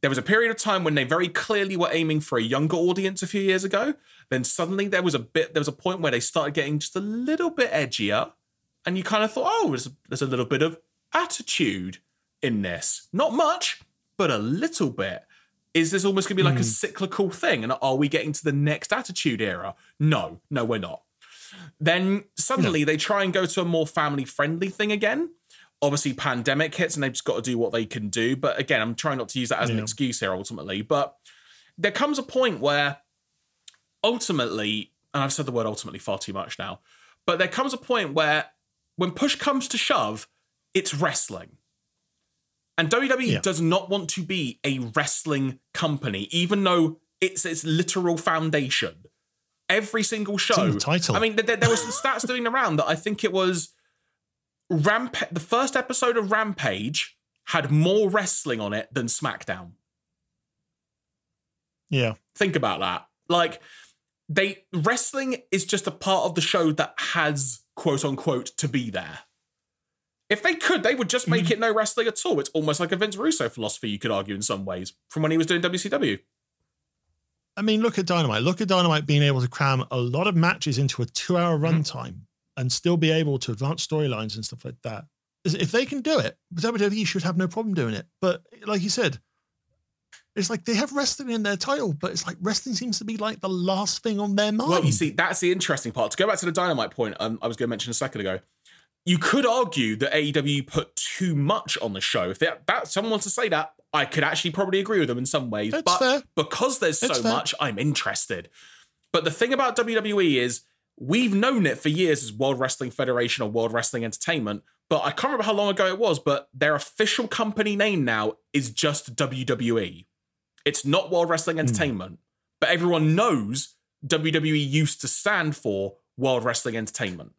There was a period of time when they very clearly were aiming for a younger audience a few years ago. Then suddenly there was a bit, there was a point where they started getting just a little bit edgier, and you kind of thought, oh, there's, there's a little bit of attitude in this. Not much, but a little bit. Is this almost going to be like a hmm. cyclical thing? And are we getting to the next attitude era? No, no, we're not. Then suddenly they try and go to a more family friendly thing again. Obviously, pandemic hits and they've just got to do what they can do. But again, I'm trying not to use that as an excuse here ultimately. But there comes a point where ultimately, and I've said the word ultimately far too much now, but there comes a point where when push comes to shove, it's wrestling. And WWE Yeah. does not want to be a wrestling company, even though it's its literal foundation. Every single show. title. I mean, there, there were some stats doing around that I think it was Ramp. The first episode of Rampage had more wrestling on it than SmackDown. Yeah. Think about that. Like they wrestling is just a part of the show that has quote unquote to be there. If they could, they would just make Mm. it no wrestling at all. It's almost like a Vince Russo philosophy, you could argue in some ways, from when he was doing WCW. I mean, look at Dynamite. Look at Dynamite being able to cram a lot of matches into a two-hour Mm-hmm. runtime and still be able to advance storylines and stuff like that. If they can do it, WWE should have no problem doing it. But like you said, it's like they have wrestling in their title, but it's like wrestling seems to be like the last thing on their mind. Well, you see, that's the interesting part. To go back to the Dynamite point, um, I was going to mention a second ago. You could argue that AEW put too much on the show. If that, that someone wants to say that, I could actually probably agree with them in some ways. That's but fair. because there's That's so fair. much, I'm interested. But the thing about WWE is we've known it for years as World Wrestling Federation or World Wrestling Entertainment. But I can't remember how long ago it was, but their official company name now is just WWE. It's not World Wrestling Hmm. Entertainment. But everyone knows WWE used to stand for World Wrestling Entertainment.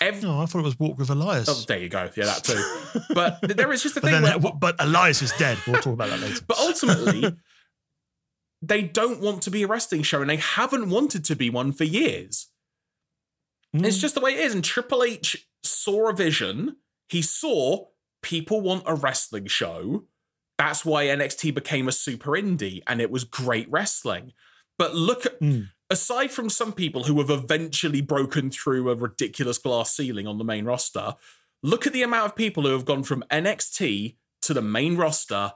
Every, no, I thought it was Walk with Elias. oh, there you go. Yeah, that too. but there is just the thing where, but Elias is dead. We'll talk about that later. but ultimately, they don't want to be a wrestling show and they haven't wanted to be one for years. Mm. It's just the way it is. And Triple H saw a vision. He saw people want a wrestling show. That's why NXT became a super indie and it was great wrestling. But look at, Mm. aside from some people who have eventually broken through a ridiculous glass ceiling on the main roster, look at the amount of people who have gone from NXT to the main roster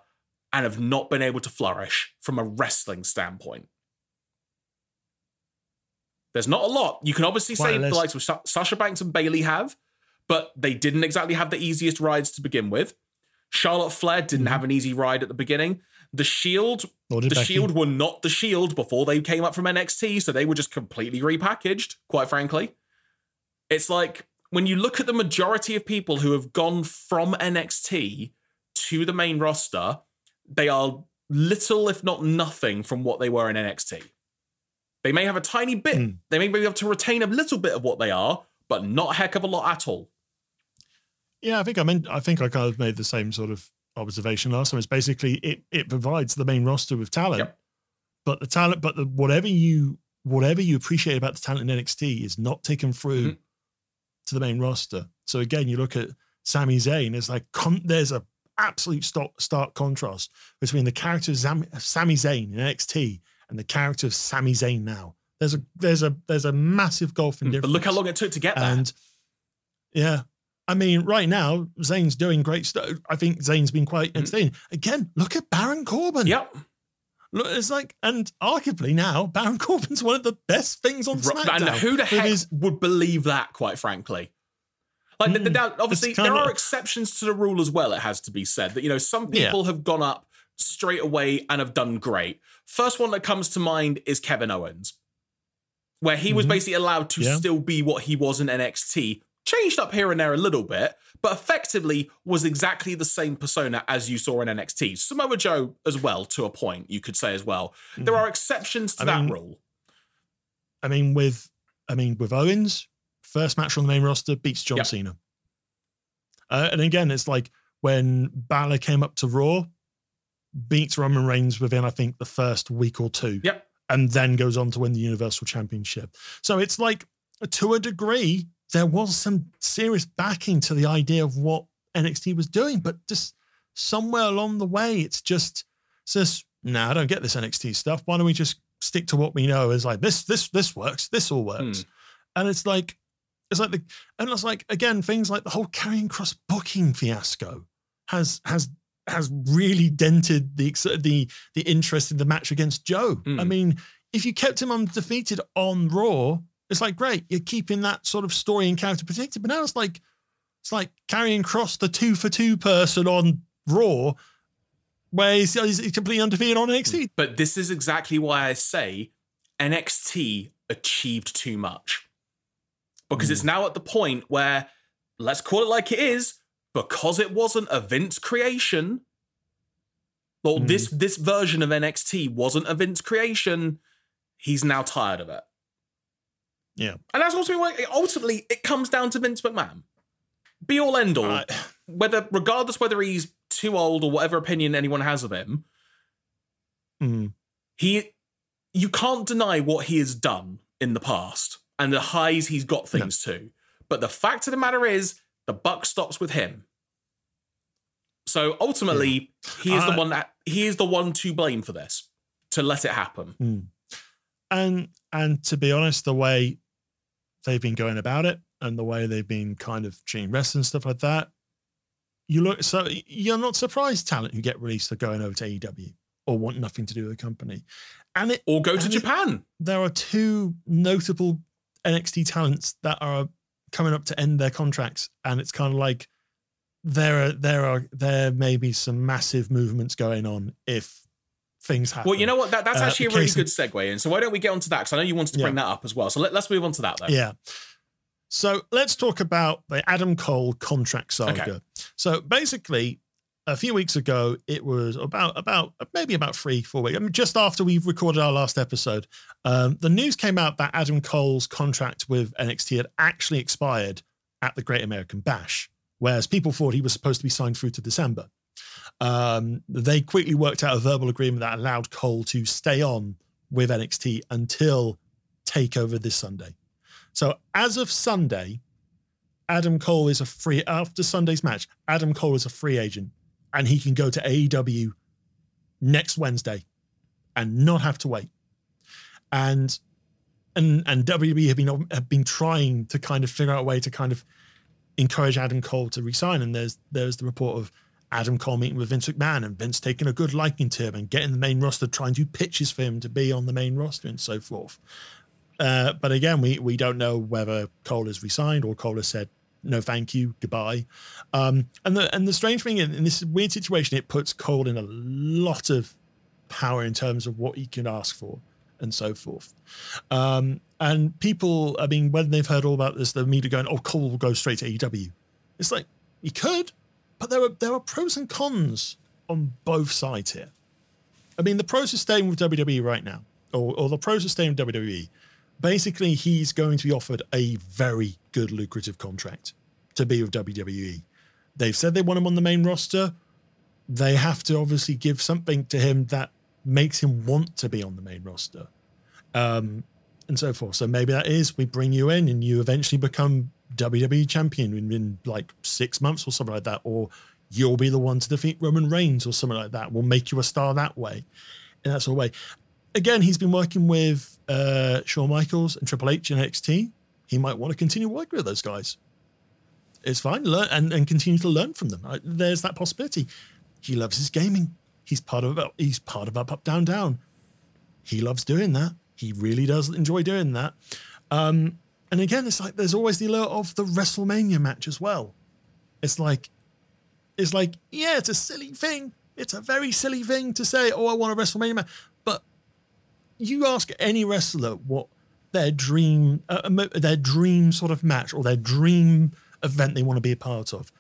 and have not been able to flourish from a wrestling standpoint. There's not a lot. You can obviously Quite say the likes of Sa- Sasha Banks and Bayley have, but they didn't exactly have the easiest rides to begin with. Charlotte Flair didn't Mhm. have an easy ride at the beginning. The Shield, the Becky. Shield were not the Shield before they came up from NXT, so they were just completely repackaged, quite frankly. It's like when you look at the majority of people who have gone from NXT to the main roster, they are little, if not nothing, from what they were in NXT. They may have a tiny bit, Hmm. they may be able to retain a little bit of what they are, but not a heck of a lot at all. Yeah, I think I meant. I think I kind of made the same sort of observation last time. It's basically it it provides the main roster with talent, Yep. but the talent, but the whatever you whatever you appreciate about the talent in NXT is not taken through Mhm. to the main roster. So again, you look at Sami Zayn. It's like con- there's a absolute stark, stark contrast between the character of Zam- Sami Zayn in NXT and the character of Sami Zayn now. There's a there's a there's a massive golfing difference. But look how long it took to get there. And yeah, I mean, right now Zayn's doing great stuff. I think Zayn's been quite Mm. entertaining. Again, look at Baron Corbin. yep. Look, it's like, and arguably now Baron Corbin's one of the best things on SmackDown. And who the heck his- would believe that, quite frankly? Like, Mm, now, obviously, there are exceptions to the rule as well, it has to be said. That, you know, some Yeah. people have gone up straight away and have done great. First one that comes to mind is Kevin Owens, where he was Mhm. basically allowed to Yeah. still be what he was in NXT, changed up here and there a little bit, but effectively was exactly the same persona as you saw in NXT. Samoa Joe as well, to a point, you could say as well. There are exceptions to Mm-hmm. I that mean, rule. I mean, with I mean, with Owens, first match on the main roster beats John Yep. Cena. Uh, and again, it's like when Balor came up to Raw, beats Roman Reigns within I think the first week or two. Yep. and then goes on to win the Universal Championship. So it's like, to a degree, there was some serious backing to the idea of what NXT was doing, but just somewhere along the way, it's just, it's just, nah, I don't get this NXT stuff. Why don't we just stick to what we know? Is like this, this, this works. This all works, and it's like, it's like the, and it's like again, things like the whole Karrion Kross booking fiasco has has has really dented the the the interest in the match against Joe. Mm. I mean, if you kept him undefeated on Raw, it's like great, you're keeping that sort of story and character protected. But now it's like it's like Karrion Kross the two for two person on Raw, where he's, he's completely undefeated on NXT. But this is exactly why I say NXT achieved too much. Because it's now at the point where, let's call it like it is, because it wasn't a Vince creation. Well, Mm. this this version of NXT wasn't a Vince creation. He's now tired of it. Yeah. And that's ultimately why ultimately it comes down to Vince McMahon. Be all end all. Uh, whether regardless whether he's too old or whatever opinion anyone has of him, mm, he you can't deny what he has done in the past and the highs he's got things to. But the fact of the matter is, the buck stops with him. So ultimately, he is the one that he is the one to blame for this, to let it happen. mm. and and to be honest, the way they've been going about it and the way they've been kind of treating wrestling and stuff like that, you look so you're not surprised talent who get released are going over to AEW or want nothing to do with the company. And it Or go to And it- Japan. there are two notable NXT talents that are coming up to end their contracts, and it's kind of like there are there are there may be some massive movements going on if things happen. Well, you know what? That, that's Uh, actually a really good segue in. So why don't we get onto that? Because I know you wanted to Yeah. bring that up as well. So let, us move on to that then. Yeah. So let's talk about the Adam Cole contract saga. Okay. So basically, a few weeks ago, it was about about maybe about three four weeks. I mean, just after we recorded our last episode, um, the news came out that Adam Cole's contract with NXT had actually expired at the Great American Bash, whereas people thought he was supposed to be signed through to December. Um, they quickly worked out a verbal agreement that allowed Cole to stay on with NXT until Takeover this Sunday. So as of Sunday, Adam Cole is a free after Sunday's match. Adam Cole is a free agent, and he can go to AEW next Wednesday and not have to wait. And and and WWE have been have been trying to kind of figure out a way to kind of encourage Adam Cole to resign. And there's there's the report of Adam Cole meeting with Vince McMahon and Vince taking a good liking to him and getting the main roster, trying to pitches for him to be on the main roster and so forth. Uh, but again, we we don't know whether Cole has resigned or Cole has said no, thank you, goodbye. Um, and the and the strange thing in, in this weird situation, it puts Cole in a lot of power in terms of what he can ask for and so forth. Um, and people, I mean, when they've heard all about this, the media going, "Oh, Cole will go straight to AEW." It's like he could, but there are there are pros and cons on both sides here. I mean, the pros of staying with WWE right now, or, or the pros of staying with WWE. Basically, he's going to be offered a very good, lucrative contract to be with WWE. They've said they want him on the main roster. They have to obviously give something to him that makes him want to be on the main roster. Um, and so forth. So maybe that is we bring you in and you eventually become WWE champion in, in, like six months or something like that, or you'll be the one to defeat Roman Reigns or something like that. We'll make you a star that way, in that sort of way. Again, he's been working with uh, Shawn Michaels and Triple H in NXT. He might want to continue working with those guys. It's fine, learn and, and continue to learn from them. There's that possibility. He loves his gaming. He's part of he's part of up up down down. He loves doing that. He really does enjoy doing that. Um, and again, it's like there's always the alert of the WrestleMania match as well. It's like, it's like, yeah, it's a silly thing. It's a very silly thing to say, oh, I want a WrestleMania match. But you ask any wrestler what their dream, uh, their dream sort of match or their dream event they want to be a part of.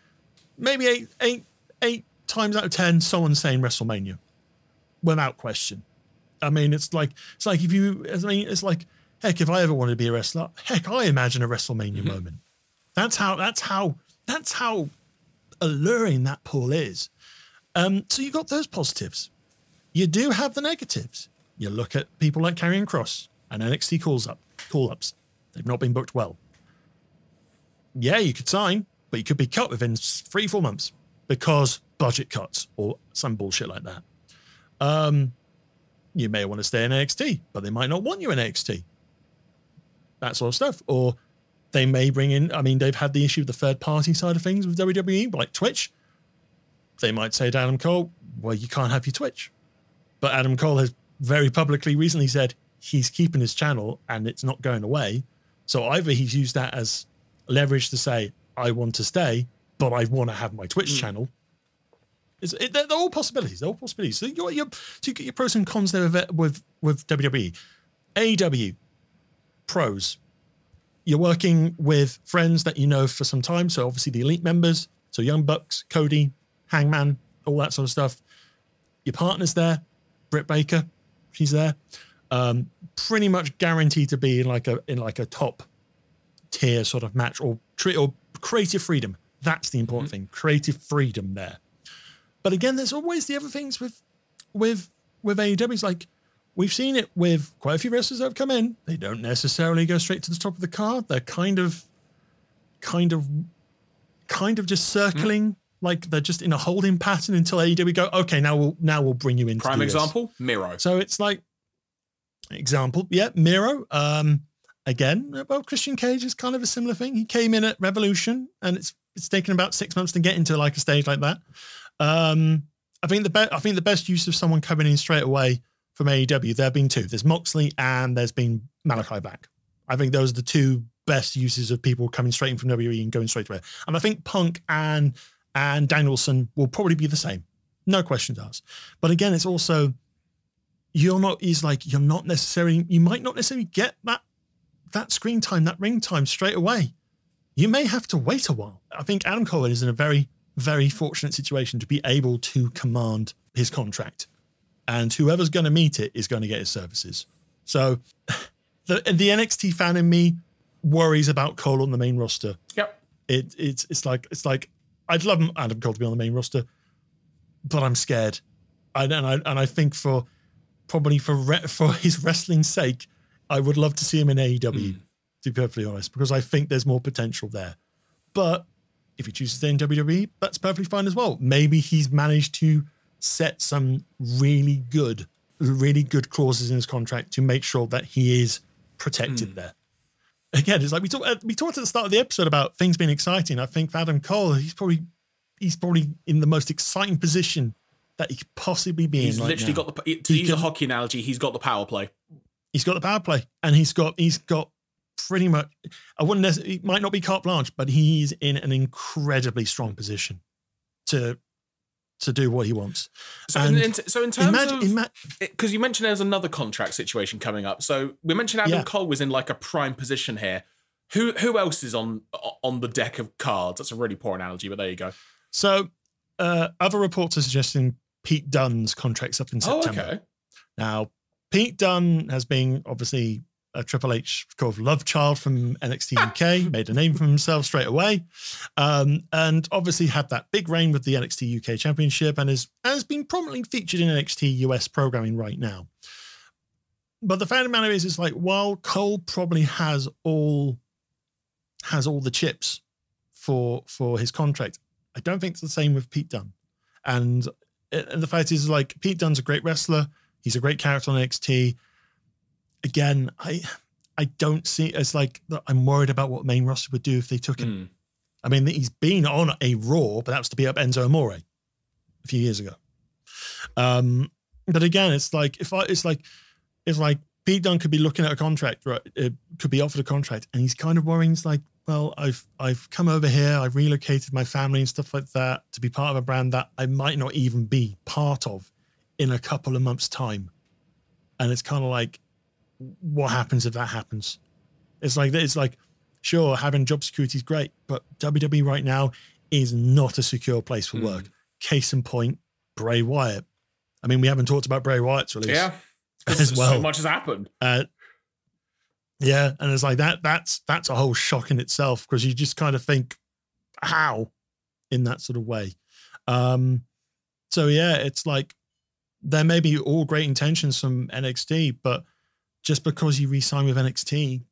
Maybe eight, eight, eight times out of ten, someone's saying WrestleMania, without question. I mean, it's like it's like if you, I mean, it's like heck, if I ever wanted to be a wrestler, heck, I imagine a WrestleMania mm-hmm. moment. That's how. That's how. That's how alluring that pool is. Um, so you got those positives. You do have the negatives. You look at people like Karrion Kross and NXT calls up, call ups. They've not been booked well. Yeah, you could sign, but you could be cut within three, four months because budget cuts or some bullshit like that. Um, you may want to stay in NXT, but they might not want you in NXT. That sort of stuff. Or they may bring in, I mean, they've had the issue of the third party side of things with WWE, like Twitch. They might say to Adam Cole, well, you can't have your Twitch. But Adam Cole has very publicly recently said he's keeping his channel and it's not going away. So either he's used that as leverage to say, I want to stay, but I want to have my Twitch mm. channel. It's, it, they're, they're, all possibilities. They're all possibilities. So you got your, so you get your pros and cons there with, with, with WWE. AEW, pros. You're working with friends that you know for some time. So obviously the elite members. So Young Bucks, Cody, Hangman, all that sort of stuff. Your partner's there. Britt Baker, she's there. Um, pretty much guaranteed to be in like a in like a top tier sort of match or treat or creative freedom. That's the important mm-hmm. thing. Creative freedom there. But again, there's always the other things with with with AEW. It's like we've seen it with quite a few wrestlers that have come in. They don't necessarily go straight to the top of the card. They're kind of, kind of, kind of just circling. Mm. Like they're just in a holding pattern until AEW go, okay, now we'll now we'll bring you in. Prime example, Miro. So it's like example, yeah, Miro. Um, again, well, Christian Cage is kind of a similar thing. He came in at Revolution, and it's it's taken about six months to get into like a stage like that. Um, I think the best I think the best use of someone coming in straight away from AEW, there have been two. There's Moxley and there's been Malakai Black. I think those are the two best uses of people coming straight in from WWE and going straight away. And I think Punk and and Danielson will probably be the same. No questions asked. But again, it's also you're not is like you're not necessarily you might not necessarily get that that screen time, that ring time straight away. You may have to wait a while. I think Adam Cole is in a very very fortunate situation to be able to command his contract. And whoever's going to meet it is going to get his services. So the, the NXT fan in me worries about Cole on the main roster. Yep. It, it's, it's like, it's like, I'd love Adam Cole to be on the main roster, but I'm scared. I, and I, and I think for probably for, re, for his wrestling sake, I would love to see him in AEW, mm. to be perfectly honest, because I think there's more potential there But if he chooses to stay in WWE, that's perfectly fine as well. Maybe he's managed to set some really good, really good clauses in his contract to make sure that he is protected mm. there. Again, it's like we talked uh, we talked at the start of the episode about things being exciting. I think for Adam Cole, he's probably he's probably in the most exciting position that he could possibly be he's in. He's literally now. got the to he use can, a hockey analogy. He's got the power play. He's got the power play, and he's got he's got pretty much. I wouldn't. Necessarily, it might not be carte blanche, but he's in an incredibly strong position to to do what he wants. So, in, in, so in terms imagine, of because ima- you mentioned there's another contract situation coming up. So we mentioned Adam yeah. Cole was in like a prime position here. Who who else is on on the deck of cards? That's a really poor analogy, but there you go. So uh, other reports are suggesting Pete Dunne's contract's up in September. Oh, okay. Now Pete Dunne has been obviously a Triple H called love child from NXT UK, made a name for himself straight away, um, and obviously had that big reign with the NXT UK Championship, and is has been prominently featured in NXT US programming right now. But the fact of the matter is, it's like while Cole probably has all has all the chips for for his contract, I don't think it's the same with Pete Dunne, and and the fact is, like Pete Dunne's a great wrestler. He's a great character on NXT again, I I don't see as like I'm worried about what main roster would do if they took him. Mm. I mean, he's been on a Raw, but that was to be up Enzo Amore a few years ago. Um, but again, it's like if I, it's like it's like Pete Dunne could be looking at a contract, right? It could be offered a contract, and he's kind of worrying. It's like, well, I've I've come over here, I've relocated my family and stuff like that to be part of a brand that I might not even be part of in a couple of months' time, and it's kind of like what happens if that happens? It's like it's like sure having job security is great, but WWE right now is not a secure place for mm. work. Case in point, Bray Wyatt. I mean, we haven't talked about Bray Wyatt's release. Yeah, as well. So much has happened. Uh, yeah, and it's like that. That's that's a whole shock in itself because you just kind of think, how, in that sort of way. Um, so yeah, it's like there may be all great intentions from NXT, but just because you re-sign with NXT,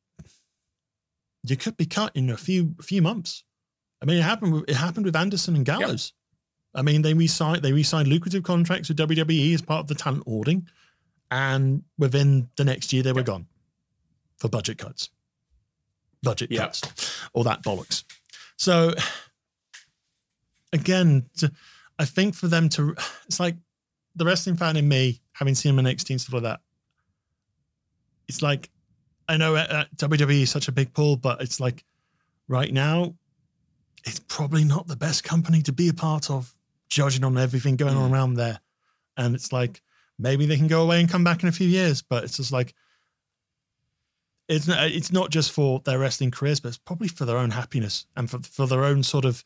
you could be cut in a few few months. I mean, it happened. With, it happened with Anderson and Gallows. Yep. I mean, they re-signed they re-signed lucrative contracts with WWE as part of the talent hoarding, and within the next year they were gone for budget cuts, budget yep. cuts, all that bollocks. So again, I think for them to, it's like the wrestling fan in me, having seen them in NXT and stuff like that it's like I know uh, WWE is such a big pull, but it's like right now, it's probably not the best company to be a part of, judging on everything going on mm. around there. And it's like maybe they can go away and come back in a few years, but it's just like it's not, it's not just for their wrestling careers, but it's probably for their own happiness and for for their own sort of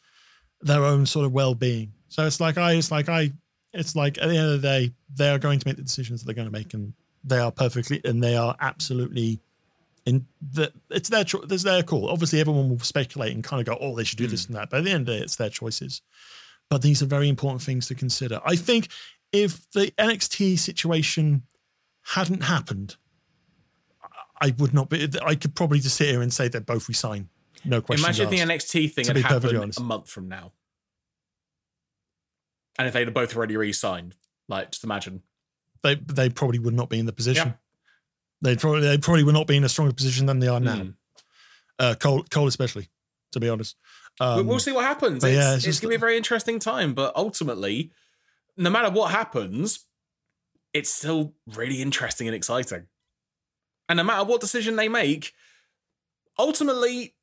their own sort of well being. So it's like I, it's like I, it's like at the end of the day, they are going to make the decisions that they're going to make, and they are perfectly and they are absolutely in the it's their cho- there's their call. Obviously, everyone will speculate and kind of go, "Oh, they should do mm. this and that." But at the end of the day, it's their choices. But these are very important things to consider. I think if the NXT situation hadn't happened, I would not be. I could probably just sit here and say they both resign. No question. Imagine asked, the NXT thing had happened a month from now, and if they'd both already re-signed, like just imagine they they probably would not be in the position. They probably they probably would not be in a stronger position than they are now. Mm. Uh, Cole Cole especially, to be honest. Um, we'll see what happens. It's, yeah, it's, it's gonna be a very interesting time, but ultimately, no matter what happens, it's still really interesting and exciting. And no matter what decision they make, ultimately,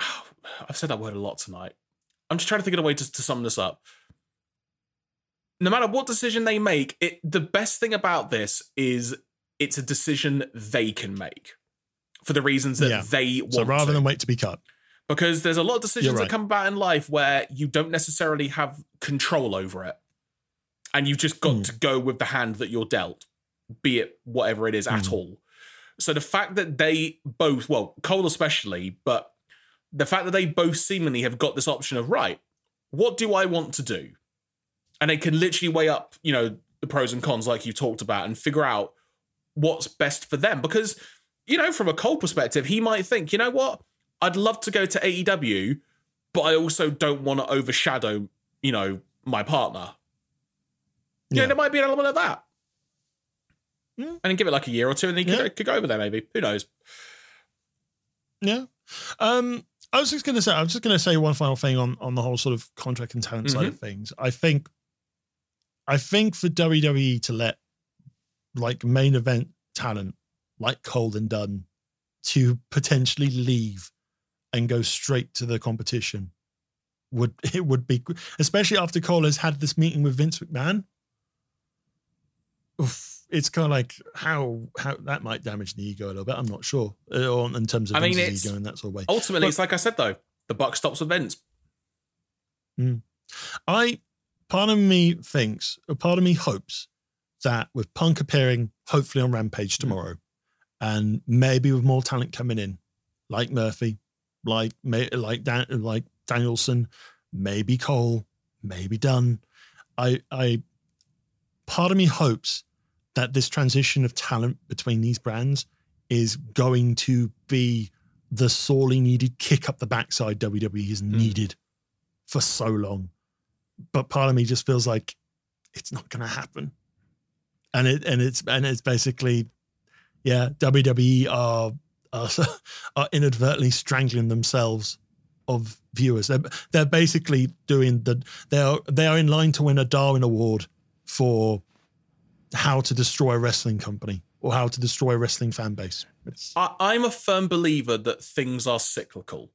oh, I've said that word a lot tonight. I'm just trying to think of a way to, to sum this up no matter what decision they make, it the best thing about this is it's a decision they can make for the reasons that yeah. they want. So rather to. than wait to be cut. Because there's a lot of decisions right. that come about in life where you don't necessarily have control over it. And you've just got mm. to go with the hand that you're dealt, be it whatever it is mm. at hmm. all. So the fact that they both, well, Cole especially, but the fact that they both seemingly have got this option of, right, what do I want to do? And they can literally weigh up, you know, the pros and cons like you talked about and figure out what's best for them. Because, you know, from a Cole perspective, he might think, you know what? I'd love to go to AEW, but I also don't want to overshadow, you know, my partner. Yeah, there might be an element of that. And then give it like a year or two, and then you Yeah. could, could go over there. Maybe who knows? Yeah. Um, I was just gonna say, I was just gonna say one final thing on on the whole sort of contract and talent side of things. I think, I think for WWE to let like main event talent like Cole and Dunne to potentially leave and go straight to the competition would it would be especially after Cole has had this meeting with Vince McMahon. Oof, it's kind of like how how that might damage the ego a little bit. I'm not sure, uh, or in terms of I mean, Vince's ego in that sort of way. Ultimately, But- it's like I said though, the buck stops with Vince. I part of me thinks, or part of me hopes that with Punk appearing hopefully on Rampage hmm. tomorrow, and maybe with more talent coming in, like Murphy, like like Dan, like Danielson, maybe Cole, maybe Dunne. I I part of me hopes that this transition of talent between these brands is going to be the sorely needed kick up the backside WWE has hmm. needed for so long. But part of me just feels like it's not going to happen. And it and it's and it's basically yeah, WWE are are, are inadvertently strangling themselves of viewers. They're, they're basically doing the they are they are in line to win a Darwin Award for how to destroy a wrestling company or how to destroy a wrestling fan base. I, I'm a firm believer that things are cyclical.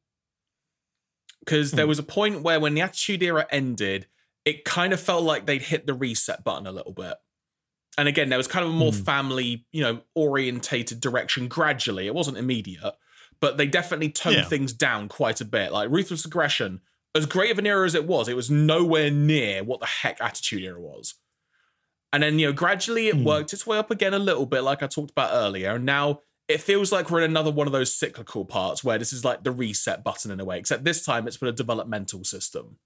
Because there Hmm. was a point where when the Attitude Era ended, it kind of felt like they'd hit the reset button a little bit. And again, there was kind of a more Hmm. family, you know, orientated direction gradually. It wasn't immediate, but they definitely toned Yeah. things down quite a bit. Like Ruthless Aggression, as great of an era as it was, it was nowhere near what the heck Attitude Era was. And then, you know, gradually it Hmm. worked its way up again a little bit, like I talked about earlier. And now it feels like we're in another one of those cyclical parts where this is like the reset button in a way, except this time it's for a developmental system.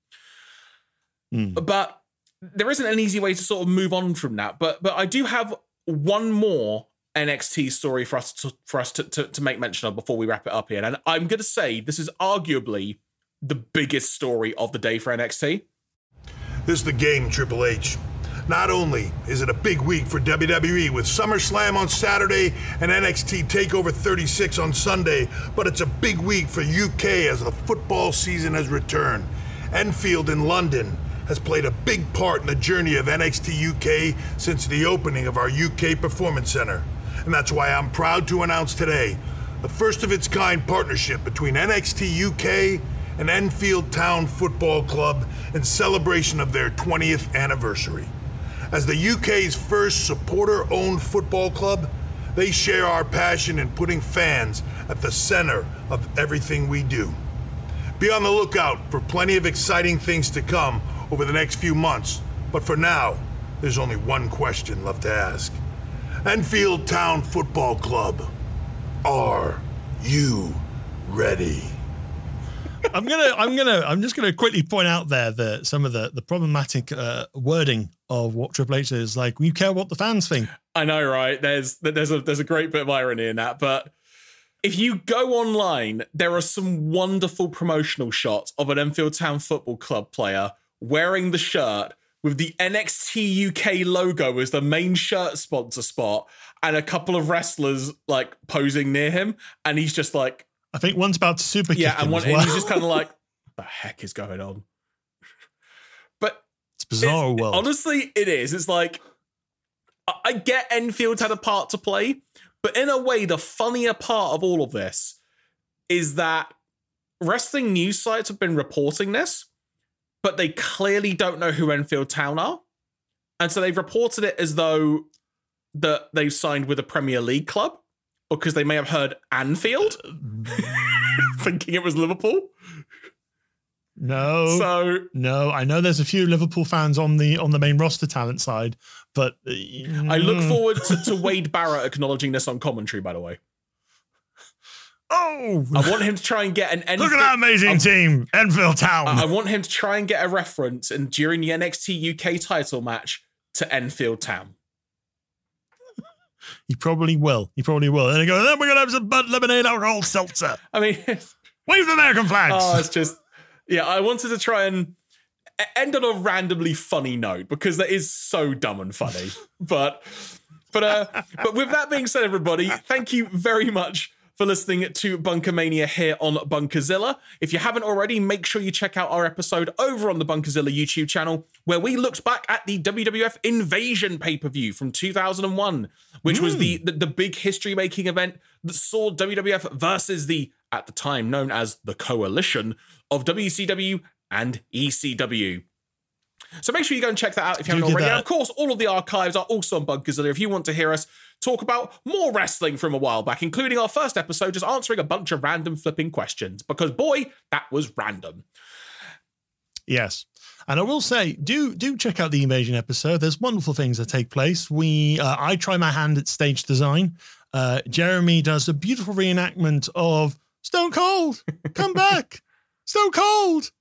Mm. But there isn't an easy way to sort of move on from that. But but I do have one more NXT story for us to for us to, to, to make mention of before we wrap it up here. And I'm gonna say this is arguably the biggest story of the day for NXT. This is the game, Triple H. Not only is it a big week for WWE with SummerSlam on Saturday and NXT TakeOver 36 on Sunday, but it's a big week for UK as the football season has returned. Enfield in London has played a big part in the journey of NXT UK since the opening of our UK Performance Center. And that's why I'm proud to announce today the first of its kind partnership between NXT UK and Enfield Town Football Club in celebration of their 20th anniversary. As the UK's first supporter owned football club, they share our passion in putting fans at the center of everything we do. Be on the lookout for plenty of exciting things to come over the next few months. But for now, there's only one question left to ask Enfield Town Football Club, are you ready? I'm gonna, I'm gonna, I'm just gonna quickly point out there that some of the the problematic uh, wording of what Triple H is like. We care what the fans think. I know, right? There's there's a there's a great bit of irony in that, but if you go online, there are some wonderful promotional shots of an Enfield Town Football Club player wearing the shirt with the NXT UK logo as the main shirt sponsor spot, and a couple of wrestlers like posing near him, and he's just like, I think one's about to super yeah, and, one, as and he's just kind of like, the heck is going on? Bizarre it's- world. Honestly, it is. It's like I- I get Enfield had a part to play, but in a way, the funnier part of all of this is that wrestling news sites have been reporting this, but they clearly don't know who Enfield Town are, and so they've reported it as though that they've signed with a Premier League club because they may have heard Anfield, uh, thinking it was Liverpool. No, So no. I know there's a few Liverpool fans on the on the main roster talent side, but uh, I look mm. forward to, to Wade Barrett acknowledging this on commentary. By the way. Oh, I want him to try and get an Enfield. look at that amazing I'm- team, Enfield Town. I I want him to try and get a reference and during the NXT UK title match to Enfield Town. he probably will. He probably will. And they go. Then we're gonna have some Bud Lemonade alcohol seltzer. I mean, Wave the American flags. Oh, it's just yeah. I wanted to try and end on a randomly funny note because that is so dumb and funny. but but uh, but with that being said, everybody, thank you very much for listening to Bunker Mania here on Bunkerzilla. If you haven't already, make sure you check out our episode over on the Bunkerzilla YouTube channel, where we looked back at the WWF Invasion pay per view from 2001, which was the, the, the big history making event that saw WWF versus the, at the time known as the coalition of WCW and ECW. So make sure you go and check that out if you haven't already. that. And of course, all of the archives are also on Bunkerzilla if you want to hear us talk about more wrestling from a while back, including our first episode just answering a bunch of random flipping questions. Because boy, that was random. Yes. And I will say, do do check out the invasion episode. There's wonderful things that take place. We uh, I try my hand at stage design. Uh, Jeremy does a beautiful reenactment of Stone Cold. Come back, Stone Cold,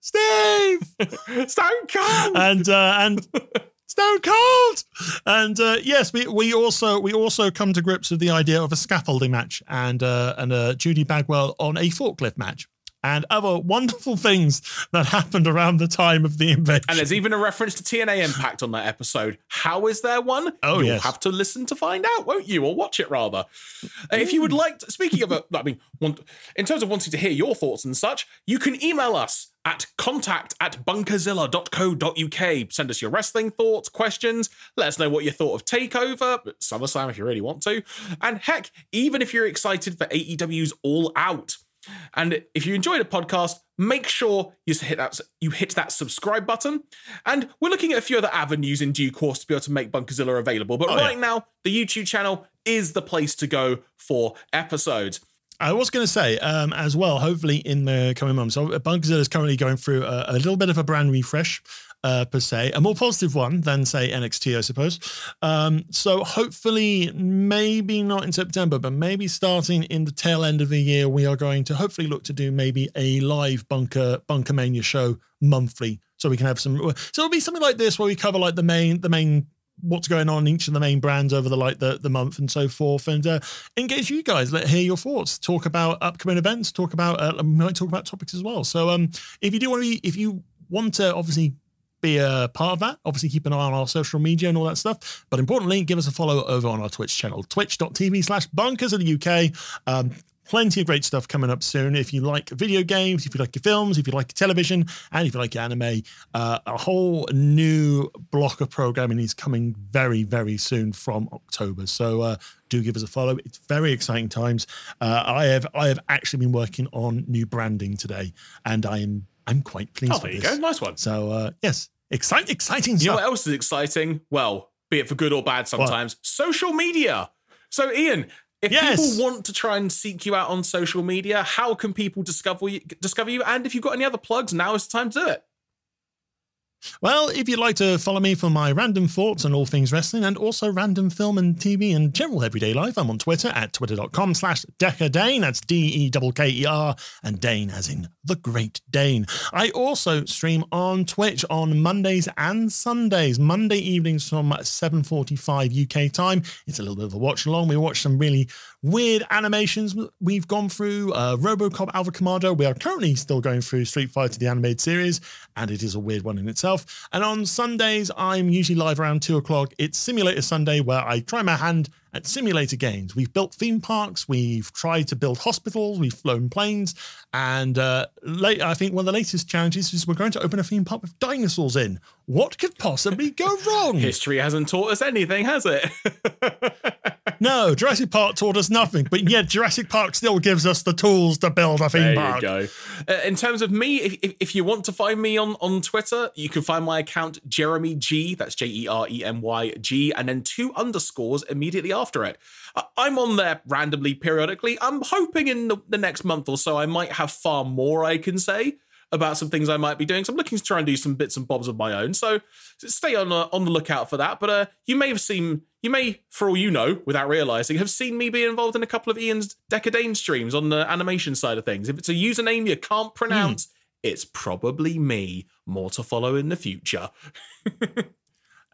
Steve, Stone Cold! and uh, and Stone Cold. And uh, yes, we, we also we also come to grips with the idea of a scaffolding match and uh, and a Judy Bagwell on a forklift match. And other wonderful things that happened around the time of the invasion. and there's even a reference to TNA Impact on that episode. How is there one? Oh, You'll yes. have to listen to find out, won't you? Or watch it rather. Uh, If you would like, to, speaking of, a, I mean, want, in terms of wanting to hear your thoughts and such, you can email us at contact at bunkerzilla.co.uk. Send us your wrestling thoughts, questions. Let us know what you thought of TakeOver, SummerSlam if you really want to. And heck, even if you're excited for AEW's All Out. And if you enjoyed the podcast, make sure you hit that you hit that subscribe button. And we're looking at a few other avenues in due course to be able to make Bunkerzilla available. But Oh, right yeah. now, the YouTube channel is the place to go for episodes. I was going to say um, as well, hopefully in the coming months. So Bunkerzilla is currently going through a, a little bit of a brand refresh. Uh, per se, a more positive one than say NXT, I suppose. Um, so hopefully, maybe not in September, but maybe starting in the tail end of the year, we are going to hopefully look to do maybe a live bunker bunker mania show monthly, so we can have some. So it'll be something like this where we cover like the main the main what's going on in each of the main brands over the like the, the month and so forth. And uh, engage you guys. Let hear your thoughts. Talk about upcoming events. Talk about uh, we might talk about topics as well. So um if you do want to be if you want to obviously be a part of that obviously keep an eye on our social media and all that stuff but importantly give us a follow over on our twitch channel twitch.tv slash bunkerzilla uk um Plenty of great stuff coming up soon. If you like video games, if you like your films, if you like your television, and if you like your anime, uh, a whole new block of programming is coming very, very soon from October. So uh, do give us a follow. It's very exciting times. Uh, I have I have actually been working on new branding today, and I am I'm quite pleased. Oh, there with you this. go. Nice one. So uh, yes, exciting, exciting You know what else is exciting? Well, be it for good or bad sometimes, social media. So, Iain, if Yes. people want to try and seek you out on social media, how can people discover you, discover you? And if you've got any other plugs, now is the time to do it. Well, if you'd like to follow me for my random thoughts on all things wrestling and also random film and TV and general everyday life, I'm on Twitter at twitter.com slash DekkerDane. That's D-E-K-K-E-R and Dane as in the Great Dane. I also stream on Twitch on Mondays and Sundays, Monday evenings from 7.45 UK time. It's a little bit of a watch along. We watch some really weird animations we've gone through. Uh, Robocop Alpha Commando. We are currently still going through Street Fighter, the animated series, and it is a weird one in itself. And on Sundays, I'm usually live around two o'clock. It's Simulator Sunday, where I try my hand at simulator games. We've built theme parks, we've tried to build hospitals, we've flown planes, and uh, late, I think one of the latest challenges is we're going to open a theme park with dinosaurs in. What could possibly go wrong? History hasn't taught us anything, has it? No, Jurassic Park taught us nothing, but yet Jurassic Park still gives us the tools to build a theme There park. you go. Uh, in terms of me, if, if, you want to find me on, on Twitter, you can find my account Jeremy G. That's J E R E M Y G, and then two underscores immediately after it. I'm on there randomly, periodically. I'm hoping in the, the next month or so I might have far more I can say about some things I might be doing. So I'm looking to try and do some bits and bobs of my own. So stay on uh, on the lookout for that. But uh, you may have seen, you may, for all you know, without realizing, have seen me be involved in a couple of Iain's DekkerDane streams on the animation side of things. If it's a username you can't pronounce, it's probably me. More to follow in the future.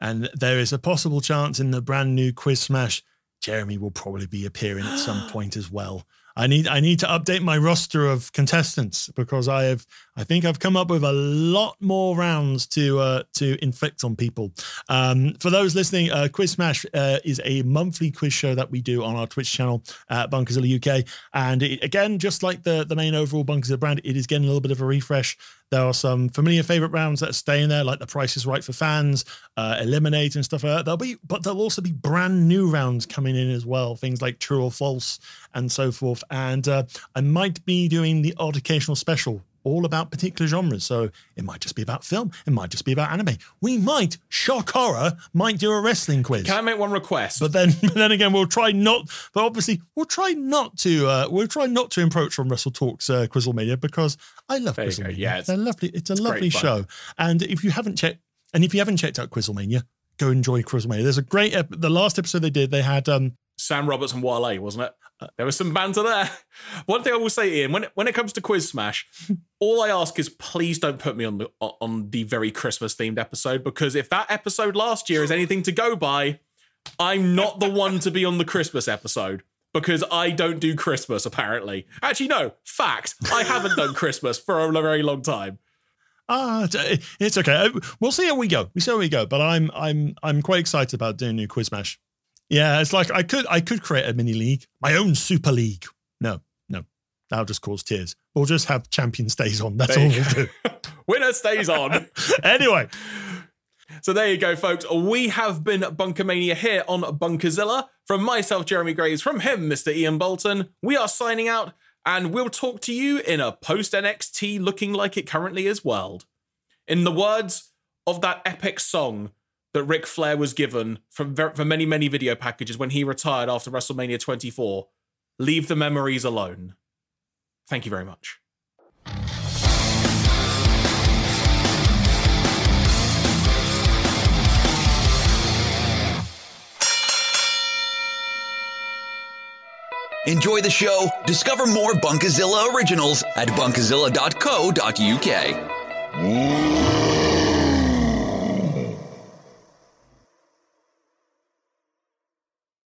And there is a possible chance in the brand new Quiz Smash, Jeremy will probably be appearing at some point as well. I need I need to update my roster of contestants because I have I think I've come up with a lot more rounds to uh, to inflict on people. Um, for those listening, uh, Quiz Smash uh, is a monthly quiz show that we do on our Twitch channel at Bunkerzilla UK, and it, again, just like the the main overall Bunkerzilla brand, it is getting a little bit of a refresh. There are some familiar favorite rounds that are staying there, like the Price is Right for fans, uh, Eliminate, and stuff like that. There'll be, but there'll also be brand new rounds coming in as well, things like True or False and so forth. And uh, I might be doing the odd occasional special all about particular genres. So it might just be about film, it might just be about anime. We might, shock horror, might do a wrestling quiz. Can I make one request? But then, but then again, we'll try not. But obviously, we'll try not to. Uh, we'll try not to approach from WrestleTalk's uh, Quizzlemania because I love There Quizzlemania. Yeah, it's a lovely. It's a it's lovely show. And if you haven't checked, and if you haven't checked out Quizzlemania, go enjoy Quizzlemania. There's a great. Ep- the last episode they did, they had um Sam Roberts and Wale, wasn't it? There was some banter there. One thing I will say, Iain, when it, when it comes to Quiz Smash, all I ask is please don't put me on the on the very Christmas themed episode because if that episode last year is anything to go by, I'm not the one to be on the Christmas episode because I don't do Christmas apparently. Actually, no, fact, I haven't done Christmas for a very long time. Ah, it's- it's okay. Uh, We'll see how we go. We see how we go. But I'm I'm I'm quite excited about doing new Quiz Smash. Yeah, it's like I could I could create a mini league, my own super league. No, no, that'll just cause tears. We'll just have champion stays on. That's all There you we'll do. Winner stays on. anyway, So there you go, folks. We have been Bunkermania here on Bunkerzilla. From myself, Jeremy Graves, from him, Mr. Iain Boulton. We are signing out, and we'll talk to you in a post NXT looking like it currently is world. In the words of that epic song that Ric Flair was given from for many, many video packages when he retired after WrestleMania 24, leave the memories alone. Thank you very much. Enjoy the show. Discover more Bunkerzilla originals at bunkerzilla.co.uk.